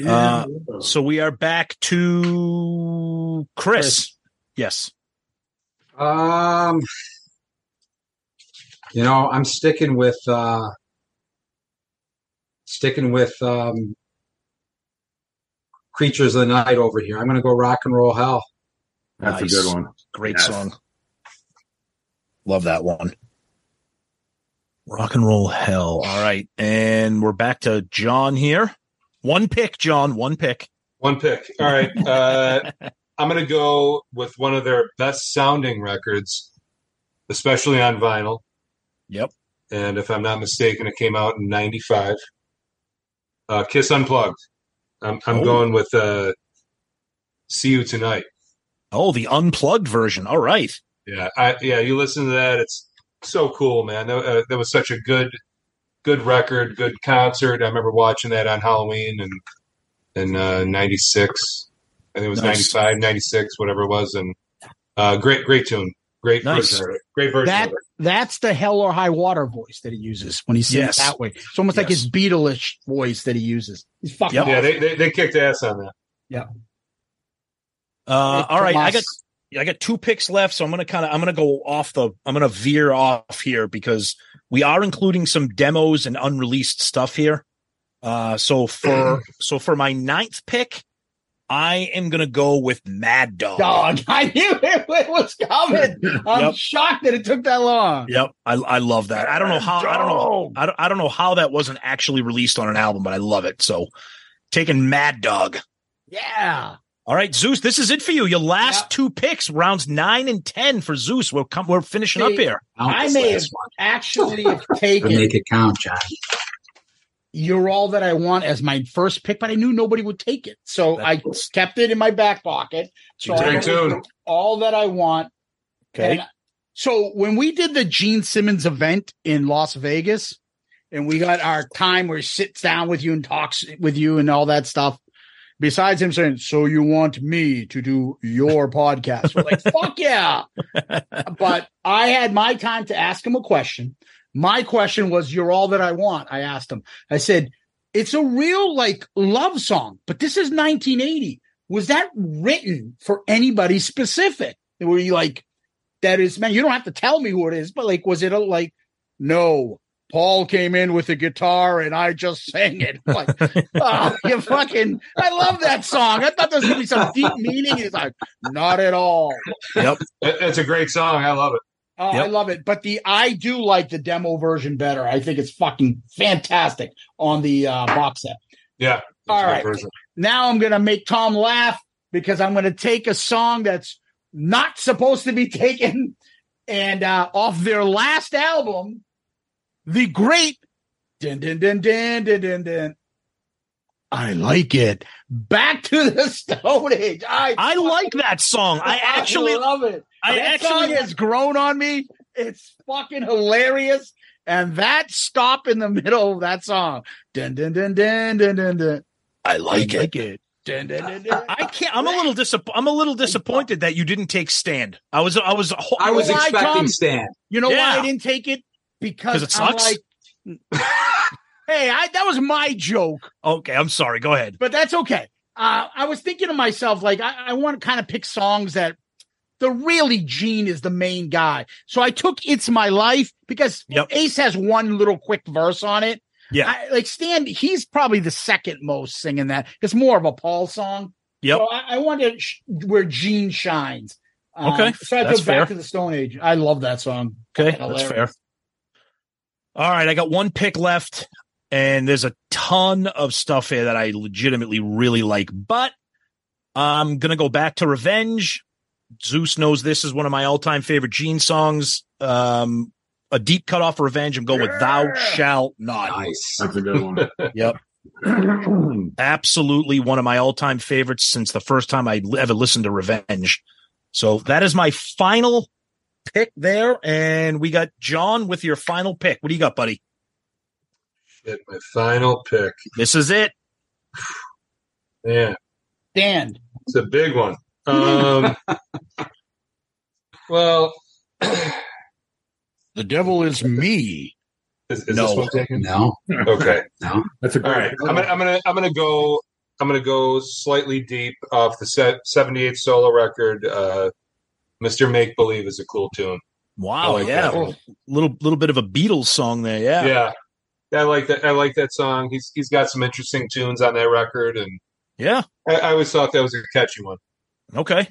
Uh, so we are back to Chris. Yes. Um, you know, I'm sticking with uh, sticking with um, creatures of the night over here. I'm going to go rock and roll hell. That's Nice. a good one. Great Yes. song. Love that one. Rock and roll hell. All right. And we're back to John here. One pick, John. One pick. One pick. All right. Uh, I'm going to go with one of their best sounding records, especially on vinyl. Yep. And if I'm not mistaken, it came out in '95. Uh, Kiss Unplugged. I'm, I'm Oh. going with uh, "See You Tonight." Oh, the unplugged version. All right. Yeah, I, yeah. You listen to that; it's so cool, man. That, uh, that was such a good, good record, good concert. I remember watching that on Halloween and in uh, '96. I think it was Nice. '95, '96, whatever it was, and uh, great, great tune, great Nice. version, great version That that's the hell or high water voice that he uses when he sings Yes. that way. It's almost like his Beatleish voice that he uses. He's fucking Yep. Yeah, they, they they kicked ass on that. Yeah. Uh, all right. I got I got two picks left, so I'm gonna kind of I'm gonna go off the I'm gonna veer off here because we are including some demos and unreleased stuff here. Uh, so for so for my ninth pick, I am gonna go with Mad Dog. dog. I knew it, it was coming. I'm Yep. shocked that it took that long. Yep, I I love that. I don't know how I don't know I don't, I don't know how that wasn't actually released on an album, but I love it. So taking Mad Dog. Yeah. All right, Zeus, this is it for you. Your last Yep. two picks, rounds nine and ten for Zeus. We're come, we're finishing up here. Count I may have last one. actually have taken make it count, John. You're All That I Want as my first pick, but I knew nobody would take it. So I kept it in my back pocket. So I Great tune. All That I Want. Okay. And so when we did the Gene Simmons event in Las Vegas, and we got our time where he sits down with you and talks with you and all that stuff. Besides him saying, "So you want me to do your podcast?" We're like, "Fuck yeah!" but I had my time to ask him a question. My question was, "You're all that I want." I asked him. I said, "It's a real like love song, but this is 1980. Was that written for anybody specific? Were you like, that is man? You don't have to tell me who it is, but like, was it a, like, no?" Paul came in with a guitar and I just sang it. Like, oh, you fucking, I love that song. I thought there was going to be some deep meaning. He's like, not at all. It- It's a great song. I love it. Oh, I love it. But the I do like the demo version better. I think it's fucking fantastic on the uh, box set. Yeah. All right. version. Now I'm going to make Tom laugh because I'm going to take a song that's not supposed to be taken and uh, off their last album, the great din din din din din din din. I like it. Back to the Stone Age. I I like that song. I actually love it. I that actually song has grown on me. It's fucking hilarious. And that stop in the middle of that song, dun dun dun dun dun dun dun. I like it. it. Dun, dun, dun, dun. I can't. I'm a little disapp- I'm a little disappointed that you didn't take stand. I was. I was. I was Why, expecting Tom? Stand. You know why I didn't take it? Because it I'm sucks? like, hey, I, that was my joke, Okay, I'm sorry. Go ahead. but that's okay. Uh, I was thinking to myself, like, I, I want to kind of pick songs that the really Gene is the main guy. So I took It's My Life because Yep. Ace has one little quick verse on it. Yeah. I, like Stand, he's probably the second most singing that. It's more of a Paul song. Yep. So I, I wanted sh- where Gene shines. Um, Okay, So I that's took Back fair. to the Stone Age. I love that song. Okay, that's fair. All right, I got one pick left, and there's a ton of stuff here that I legitimately really like, but I'm gonna go back to Revenge. Zeus knows this is one of my all-time favorite Gene songs. Um, a deep cut off Revenge. I'm going with Thou Shalt Not. Nice. That's a good one. Yep. Absolutely one of my all-time favorites since the first time I ever listened to Revenge. So that is my final pick there, and we got John with your final pick. What do you got, buddy? Shit, my final pick. This is it. Yeah, Dan. it's a big one. Um, well, The devil is me. is, is No. this one taken? No, Okay. no. That's a great. right. I'm gonna, I'm gonna, I'm gonna go. I'm gonna go slightly deep off the set 78 solo record. Uh, Mr. Make Believe is a cool tune. Wow, like yeah, that little little bit of a Beatles song there. Yeah, Yeah. I like that. I like that song. He's he's got some interesting tunes on that record, and yeah. I, I always thought that was a catchy one. Okay,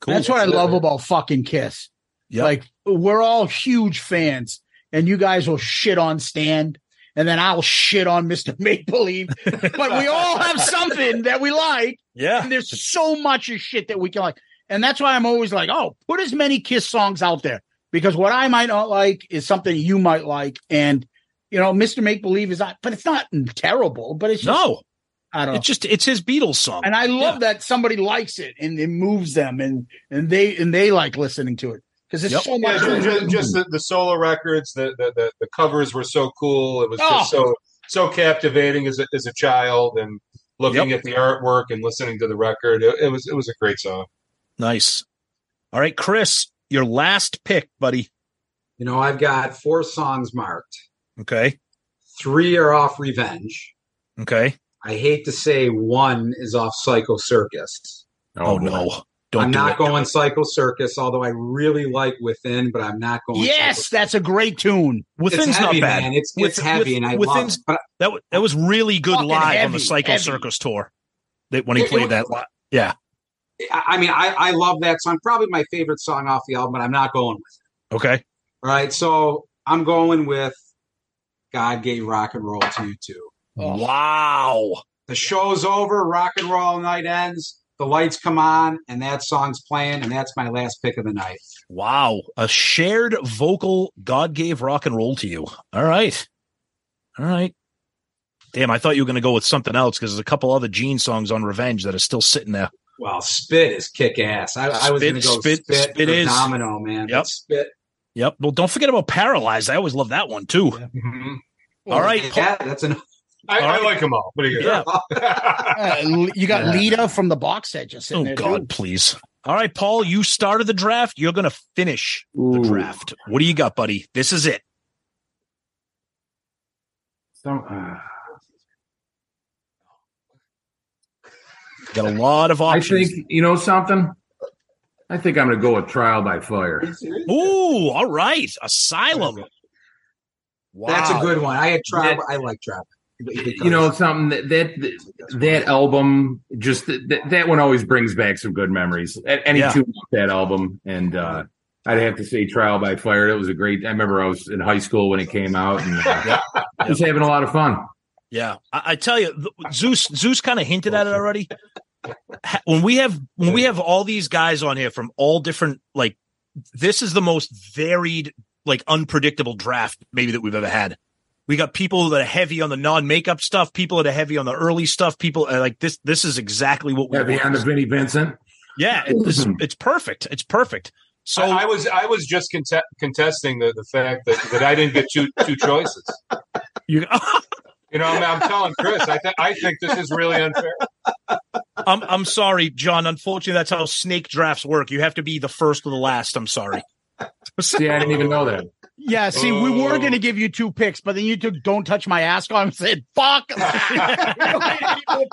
cool. That's what I love about fucking Kiss. Yep. Like we're all huge fans, and you guys will shit on Stand, and then I'll shit on Mister Make Believe. but we all have something that we like, yeah, and there's so much of shit that we can like, and that's why I'm always like, oh, put as many Kiss songs out there because what I might not like is something you might like, and you know, Mister Make Believe is not, but it's not terrible, but it's just, no, I don't know. it's just it's his Beatles song. and I love that somebody likes it and it moves them and and they and they like listening to it because it's Yep. so much. ju- ju- just, the, the solo records, the, the the the covers were so cool. It was Oh. just so so captivating as a as a child, and looking at the artwork and listening to the record. It, it was it was a great song. nice. All right, Chris, your last pick, buddy. You know, I've got four songs marked. Okay, Three are off Revenge. okay. I hate to say one is off Psycho Circus. Oh, oh boy. no, don't I'm not it. going Psycho Circus, although I really like Within, but I'm not going. yes, Psycho- that's a great tune. Within's it's heavy, not bad. man. It's With- heavy, with- and I Within's- love. It. But That that was really good Fucking live on the Psycho heavy. Circus tour. That when he It- it played was- that. Li- yeah. I I mean, I, I love that song. Probably my favorite song off the album, but I'm not going with. It. Okay. It. All right, so I'm going with God gave rock and roll to you too. Oh. Wow. The show's over, rock and roll night ends, the lights come on, and that song's playing, and that's my last pick of the night. Wow. A shared vocal God gave rock and roll to you. All right. All right. Damn, I thought you were going to go with something else because there's a couple other Gene songs on Revenge that are still sitting there. Well, Spit is kick ass. I, I was going to go Spit- Spit, Spit is. Domino, man. Yep. But Spit. Yep. Well, don't forget about Paralyzed. I always love that one too. Mm-hmm. All right. Yeah, that's an. I, All right. I like them all. What do you Yeah. Uh, you got Yeah. Lita from the box set just sitting Oh there. God, too. please. All right, Paul, you started the draft. You're going to finish the draft. What do you got, buddy? This is it. Some, uh, Got a lot of I options. think you know something. I think I'm going to go with Trial by Fire. Ooh, all right. Asylum. Wow. That's a good one. I had tried. That- I like Trap. You know something that that, that album just that, that one always brings back some good memories. Any Yeah. off that album, and uh, I'd have to say Trial by Fire. It was a great. I remember I was in high school when it came out, and uh, I was having a lot of fun. Yeah, I, I tell you, Zeus Zeus kind of hinted at it already. When we have when we have all these guys on here from all different like, this is the most varied, like unpredictable draft maybe that we've ever had. We got people that are heavy on the non makeup stuff, people that are heavy on the early stuff. People are like this. This is exactly what we Heavy want. on the Vinnie Vincent. Yeah, it- it's, mm-hmm. it's perfect. It's perfect. So I, I was I was just conte- contesting the, the fact that, that I didn't get two two choices. you, You know, I'm, I'm telling Chris, I think I think this is really unfair. I'm I'm sorry, John. Unfortunately, that's how snake drafts work. You have to be the first or the last. I'm sorry. See, I didn't even know that. Yeah, see, we were Oh. going to give you two picks, but then you took "Don't Touch My Ass" and said, "Fuck."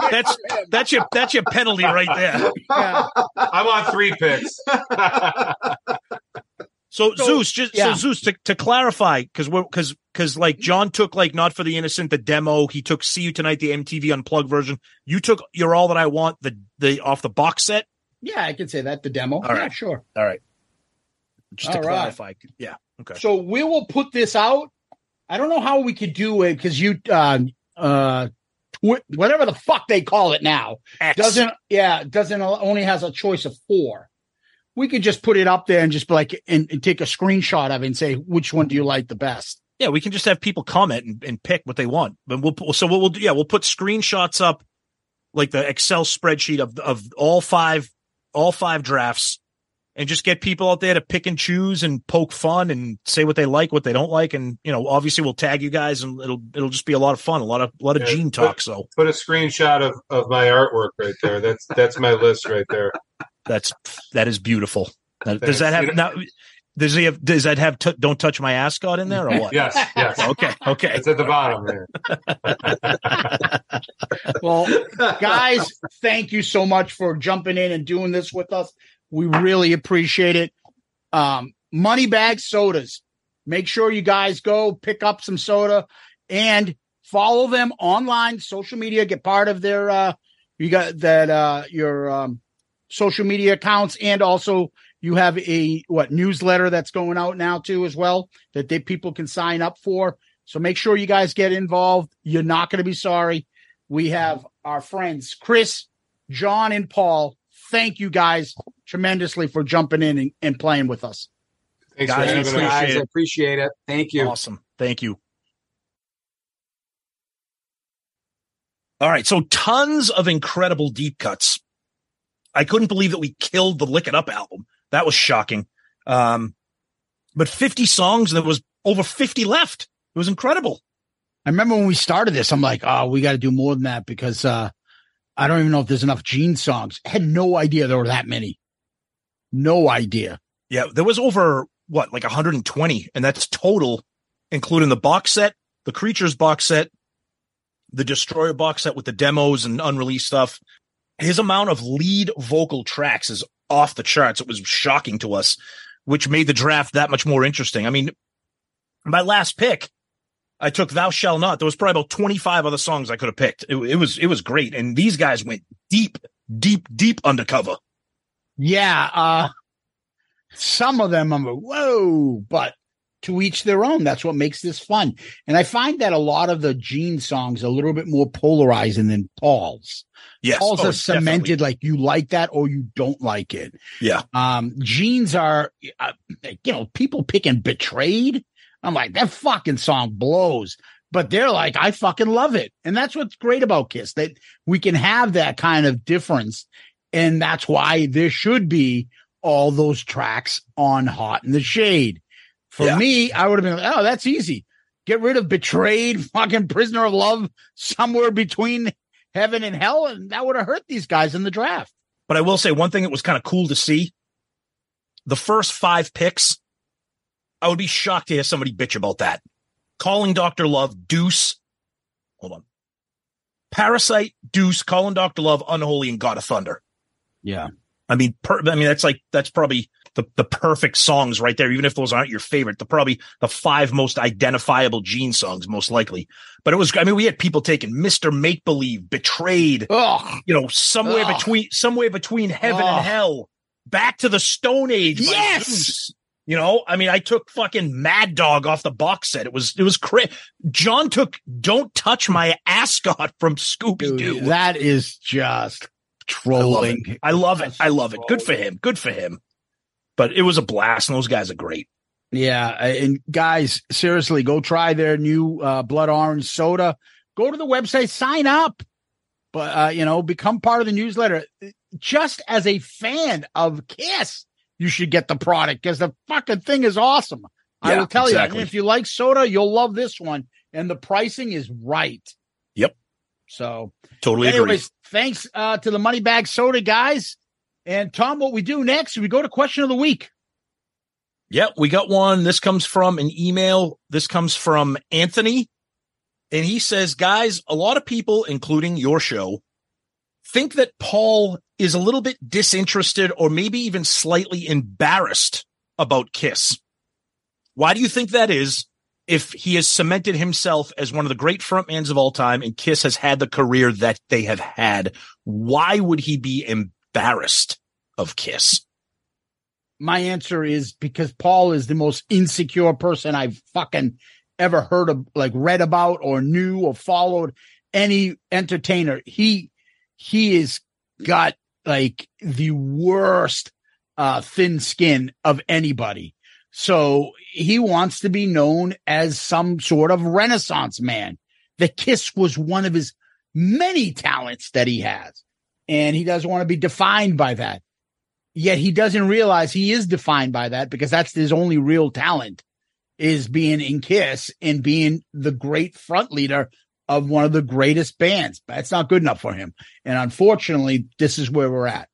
That's that's your that's your penalty right there. Yeah. I want three picks. So, So, Zeus, just yeah. so Zeus to, to clarify, because we're because because like John took like not for the innocent the demo. He took See You Tonight the MTV Unplugged version. You took You're All That I Want the the off the box set. yeah, I can say that the demo. All yeah, right. sure. All right. Just to All right. clarify, yeah, okay. So we will put this out. I don't know how we could do it because you, uh, uh, twi- whatever the fuck they call it now, X. doesn't. Yeah, doesn't only has a choice of four. We could just put it up there and just be like and, and take a screenshot of it and say which one do you like the best. Yeah, we can just have people comment and, and pick what they want. But we'll so what we'll do, yeah, we'll put screenshots up, like the Excel spreadsheet of of all five all five drafts, and just get people out there to pick and choose and poke fun and say what they like, what they don't like, and you know, obviously we'll tag you guys and it'll it'll just be a lot of fun, a lot of a lot of Yeah, gene talk. So Put a screenshot of, of my artwork right there. That's that's my list right there. that's that is beautiful. That- does that have now? Does he have? Does that have? T- don't touch my ascot in there or what? Yes, yes. Okay. Okay. It's at the bottom there. Well, guys, thank you so much for jumping in and doing this with us. We really appreciate it. Um, Moneybag sodas. Make sure you guys go pick up some soda and follow them online, social media, get part of their uh you got that uh your um social media accounts and also you have a what newsletter that's going out now too as well that they people can sign up for. So make sure you guys get involved. You're not going to be sorry. We have our friends Chris, John, and Paul. Thank you guys tremendously for jumping in and, and playing with us. Thanks Guys, for appreciate us. guys, I appreciate it. Thank you. Awesome. Thank you. All right. So tons of incredible deep cuts. I couldn't believe that we killed the Lick It Up album. That was shocking. Um, but 50 songs, and there was over 50 left. It was incredible. I remember when we started this, I'm like, oh, we got to do more than that because uh, I don't even know if there's enough Gene songs. I had no idea there were that many. No idea. Yeah. There was over what, like 120. And that's total, including the box set, the Creatures box set, the Destroyer box set with the demos and unreleased stuff. His amount of lead vocal tracks is off the charts. It was shocking to us, which made the draft that much more interesting. I mean, my last pick, I took Thou Shall Not. There was probably about 25 other songs I could have picked. It, it was, it was great. And these guys went deep, deep, deep undercover. Yeah. Uh, some of them I'm like, whoa, but to each their own. That's what makes this fun. And I find that a lot of the Gene songs are a little bit more polarizing than Paul's. Yes. Paul's Oh, are cemented like you like that or you don't like it. Yeah. Um, Gene's are, uh, you know, people picking Betrayed. I'm like, that fucking song blows. But they're like, I fucking love it. And that's what's great about Kiss, that we can have that kind of difference. And that's why there should be all those tracks on Hot in the Shade. For Yeah. me, I would have been like, oh, that's easy. Get rid of Betrayed, fucking Prisoner of Love, somewhere between heaven and hell. And that would have hurt these guys in the draft. But I will say one thing that was kind of cool to see. The first five picks, I would be shocked to hear somebody bitch about that. Calling Dr. Love, Deuce. Hold on. Parasite, Deuce, Calling Dr. Love, Unholy, and God of Thunder. Yeah. I mean, per, I mean, that's like, that's probably the, the perfect songs right there. Even if those aren't your favorite, they're probably the five most identifiable Gene songs, most likely. But it was, I mean, we had people taking Mr. Make Believe, Betrayed, Oh, you know, somewhere Ugh. between somewhere between heaven Ugh. and hell, back to the Stone Age. Yes! You know, I mean, I took fucking Mad Dog off the box set. It was it was crazy. John took "Don't Touch My Ascot" from Scooby Doo. that is just I love trolling. it. I love it. I love it. Good for him. Good for him. But it was a blast, and those guys are great. Yeah, and guys, seriously, go try their new uh, blood orange soda. Go to the website, sign up, but uh, you know, become part of the newsletter. Just as a fan of Kiss, you should get the product because the fucking thing is awesome. I will tell exactly. you, if you like soda, you'll love this one, and the pricing is right. So, Totally agree. anyways, thanks uh, to the Moneybag Soda guys. And Tom, what we do next? We go to question of the week. Yeah, we got one. This comes from an email. This comes from Anthony. And he says, guys, a lot of people, including your show, think that Paul is a little bit disinterested or maybe even slightly embarrassed about Kiss. Why do you think that is? If he has cemented himself as one of the great frontmans of all time and Kiss has had the career that they have had, why would he be embarrassed of Kiss? My answer is because Paul is the most insecure person I've fucking ever heard of, like read about or knew or followed any entertainer. He, he is got like the worst, uh, thin skin of anybody. So he wants to be known as some sort of renaissance man. The Kiss was one of his many talents that he has. And he doesn't want to be defined by that. Yet he doesn't realize he is defined by that because that's his only real talent is being in Kiss and being the great front leader of one of the greatest bands. But That's not good enough for him. And unfortunately, this is where we're at.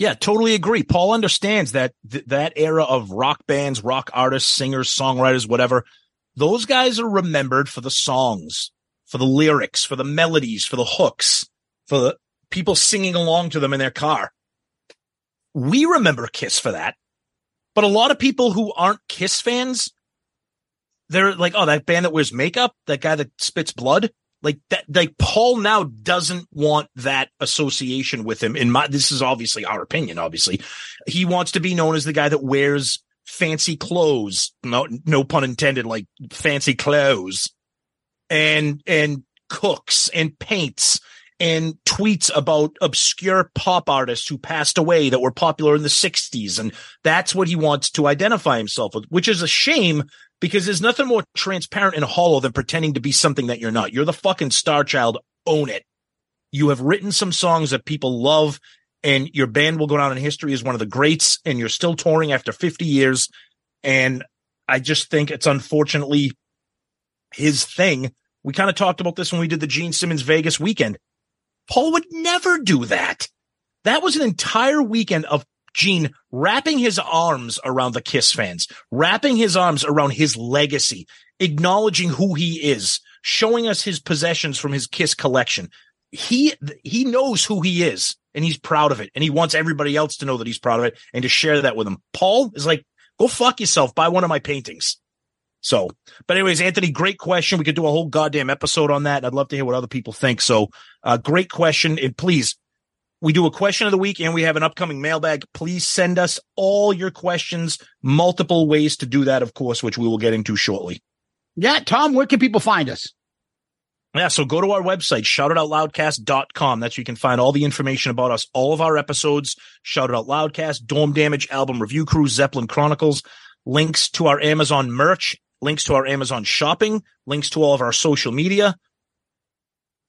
Yeah, totally agree. Paul understands that th- that era of rock bands, rock artists, singers, songwriters, whatever, those guys are remembered for the songs, for the lyrics, for the melodies, for the hooks, for the people singing along to them in their car we remember Kiss for that. But a lot of people who aren't Kiss fans, they're like, oh, that band that wears makeup, that guy that spits blood, like that, like Paul now doesn't want that association with him. In my, this is obviously our opinion. Obviously, he wants to be known as the guy that wears fancy clothes. No, no pun intended, like fancy clothes and, and cooks and paints and tweets about obscure pop artists who passed away that were popular in the 60s. And that's what he wants to identify himself with, which is a shame because there's nothing more transparent and hollow than pretending to be something that you're not. You're the fucking star child. Own it. You have written some songs that people love and your band will go down in history as one of the greats and you're still touring after 50 years. And I just think it's unfortunately his thing. We kind of talked about this when we did the Gene Simmons Vegas weekend Paul would never do that. That was an entire weekend of Gene wrapping his arms around the Kiss fans, wrapping his arms around his legacy, acknowledging who he is, showing us his possessions from his Kiss collection. He, he knows who he is and he's proud of it. And he wants everybody else to know that he's proud of it and to share that with them. Paul is like, go fuck yourself. Buy one of my paintings. So, but anyways, Anthony, great question. We could do a whole goddamn episode on that. I'd love to hear what other people think. So, uh, great question. And please, we do a question of the week and we have an upcoming mailbag. Please send us all your questions, multiple ways to do that, of course, which we will get into shortly. Yeah. Tom, where can people find us? Yeah, so go to our website, shoutitoutloudcast.com. That's where you can find all the information about us, all of our episodes, Shout It Out Loudcast, Dorm Damage, Album Review Crew, Zeppelin Chronicles, links to our Amazon merch, links to our Amazon shopping, links to all of our social media,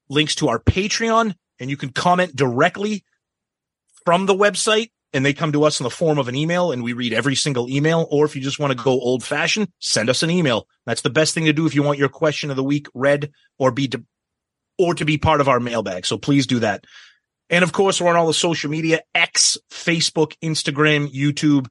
links to our Patreon, and you can comment directly from the website and they come to us in the form of an email and we read every single email. Or if you just want to go old fashioned, send us an email. That's the best thing to do if you want your question of the week read or be, de- or to be part of our mailbag. So please do that. And of course, we're on all the social media, X, Facebook, Instagram, YouTube,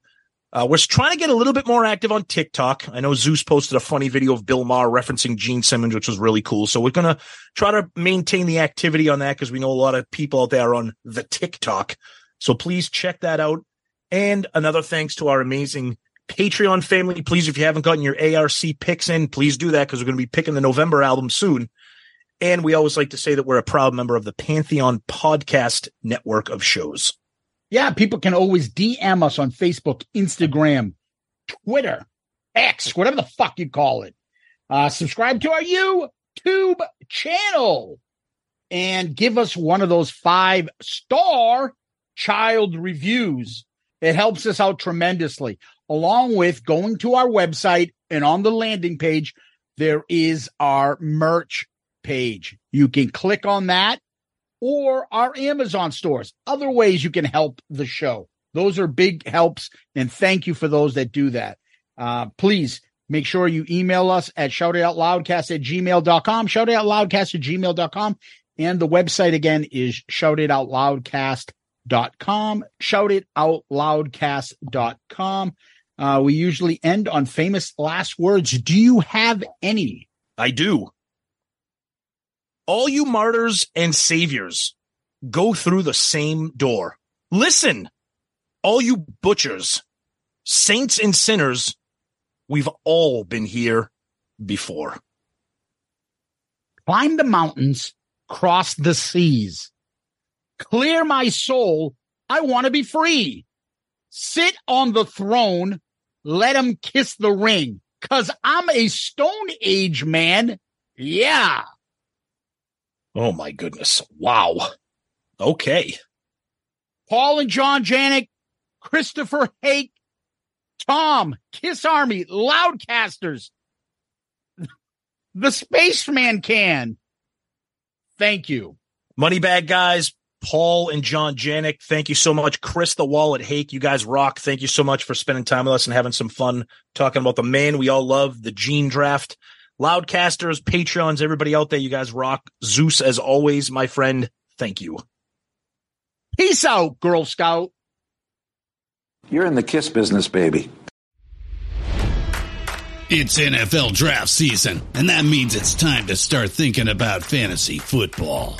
uh, we're trying to get a little bit more active on TikTok. I know Zeus posted a funny video of Bill Maher referencing Gene Simmons, which was really cool. So we're going to try to maintain the activity on that because we know a lot of people out there on the TikTok. So please check that out. And another thanks to our amazing Patreon family. Please, if you haven't gotten your ARC picks in, please do that because we're going to be picking the November album soon. And we always like to say that we're a proud member of the Pantheon podcast network of shows. Yeah, people can always DM us on Facebook, Instagram, Twitter, X, whatever the fuck you call it. Uh, subscribe to our YouTube channel and give us one of those five star child reviews. It helps us out tremendously. Along with going to our website and on the landing page, there is our merch page. You can click on that or our Amazon stores. Other ways you can help the show. Those are big helps. And thank you for those that do that. Uh, please make sure you email us at shoutitoutloudcast at gmail.com, shoutitoutloudcast at gmail.com. And the website again is shoutitoutloudcast.com. shoutitoutloudcast.com. Uh, we usually end on famous last words. Do you have any? I do. All you martyrs and saviors go through the same door. Listen, all you butchers, saints and sinners, we've all been here before. Climb the mountains, cross the seas. Clear my soul. I want to be free. Sit on the throne. Let him kiss the ring. Cause I'm a stone age man. Yeah. Oh my goodness. Wow. Okay. Paul and John Janik, Christopher Haick, Tom, Kiss Army, Loudcasters, the Spaceman can. Thank you. Moneybag guys, Paul and John Janik, thank you so much. Chris the Wallet Haick, you guys rock. Thank you so much for spending time with us and having some fun talking about the man we all love, the gene draft. Loudcasters, Patreons, everybody out there, you guys rock. Zeus, as always, my friend, thank you. Peace out, Girl Scout. You're in the kiss business, baby. It's NFL draft season, and that means it's time to start thinking about fantasy football.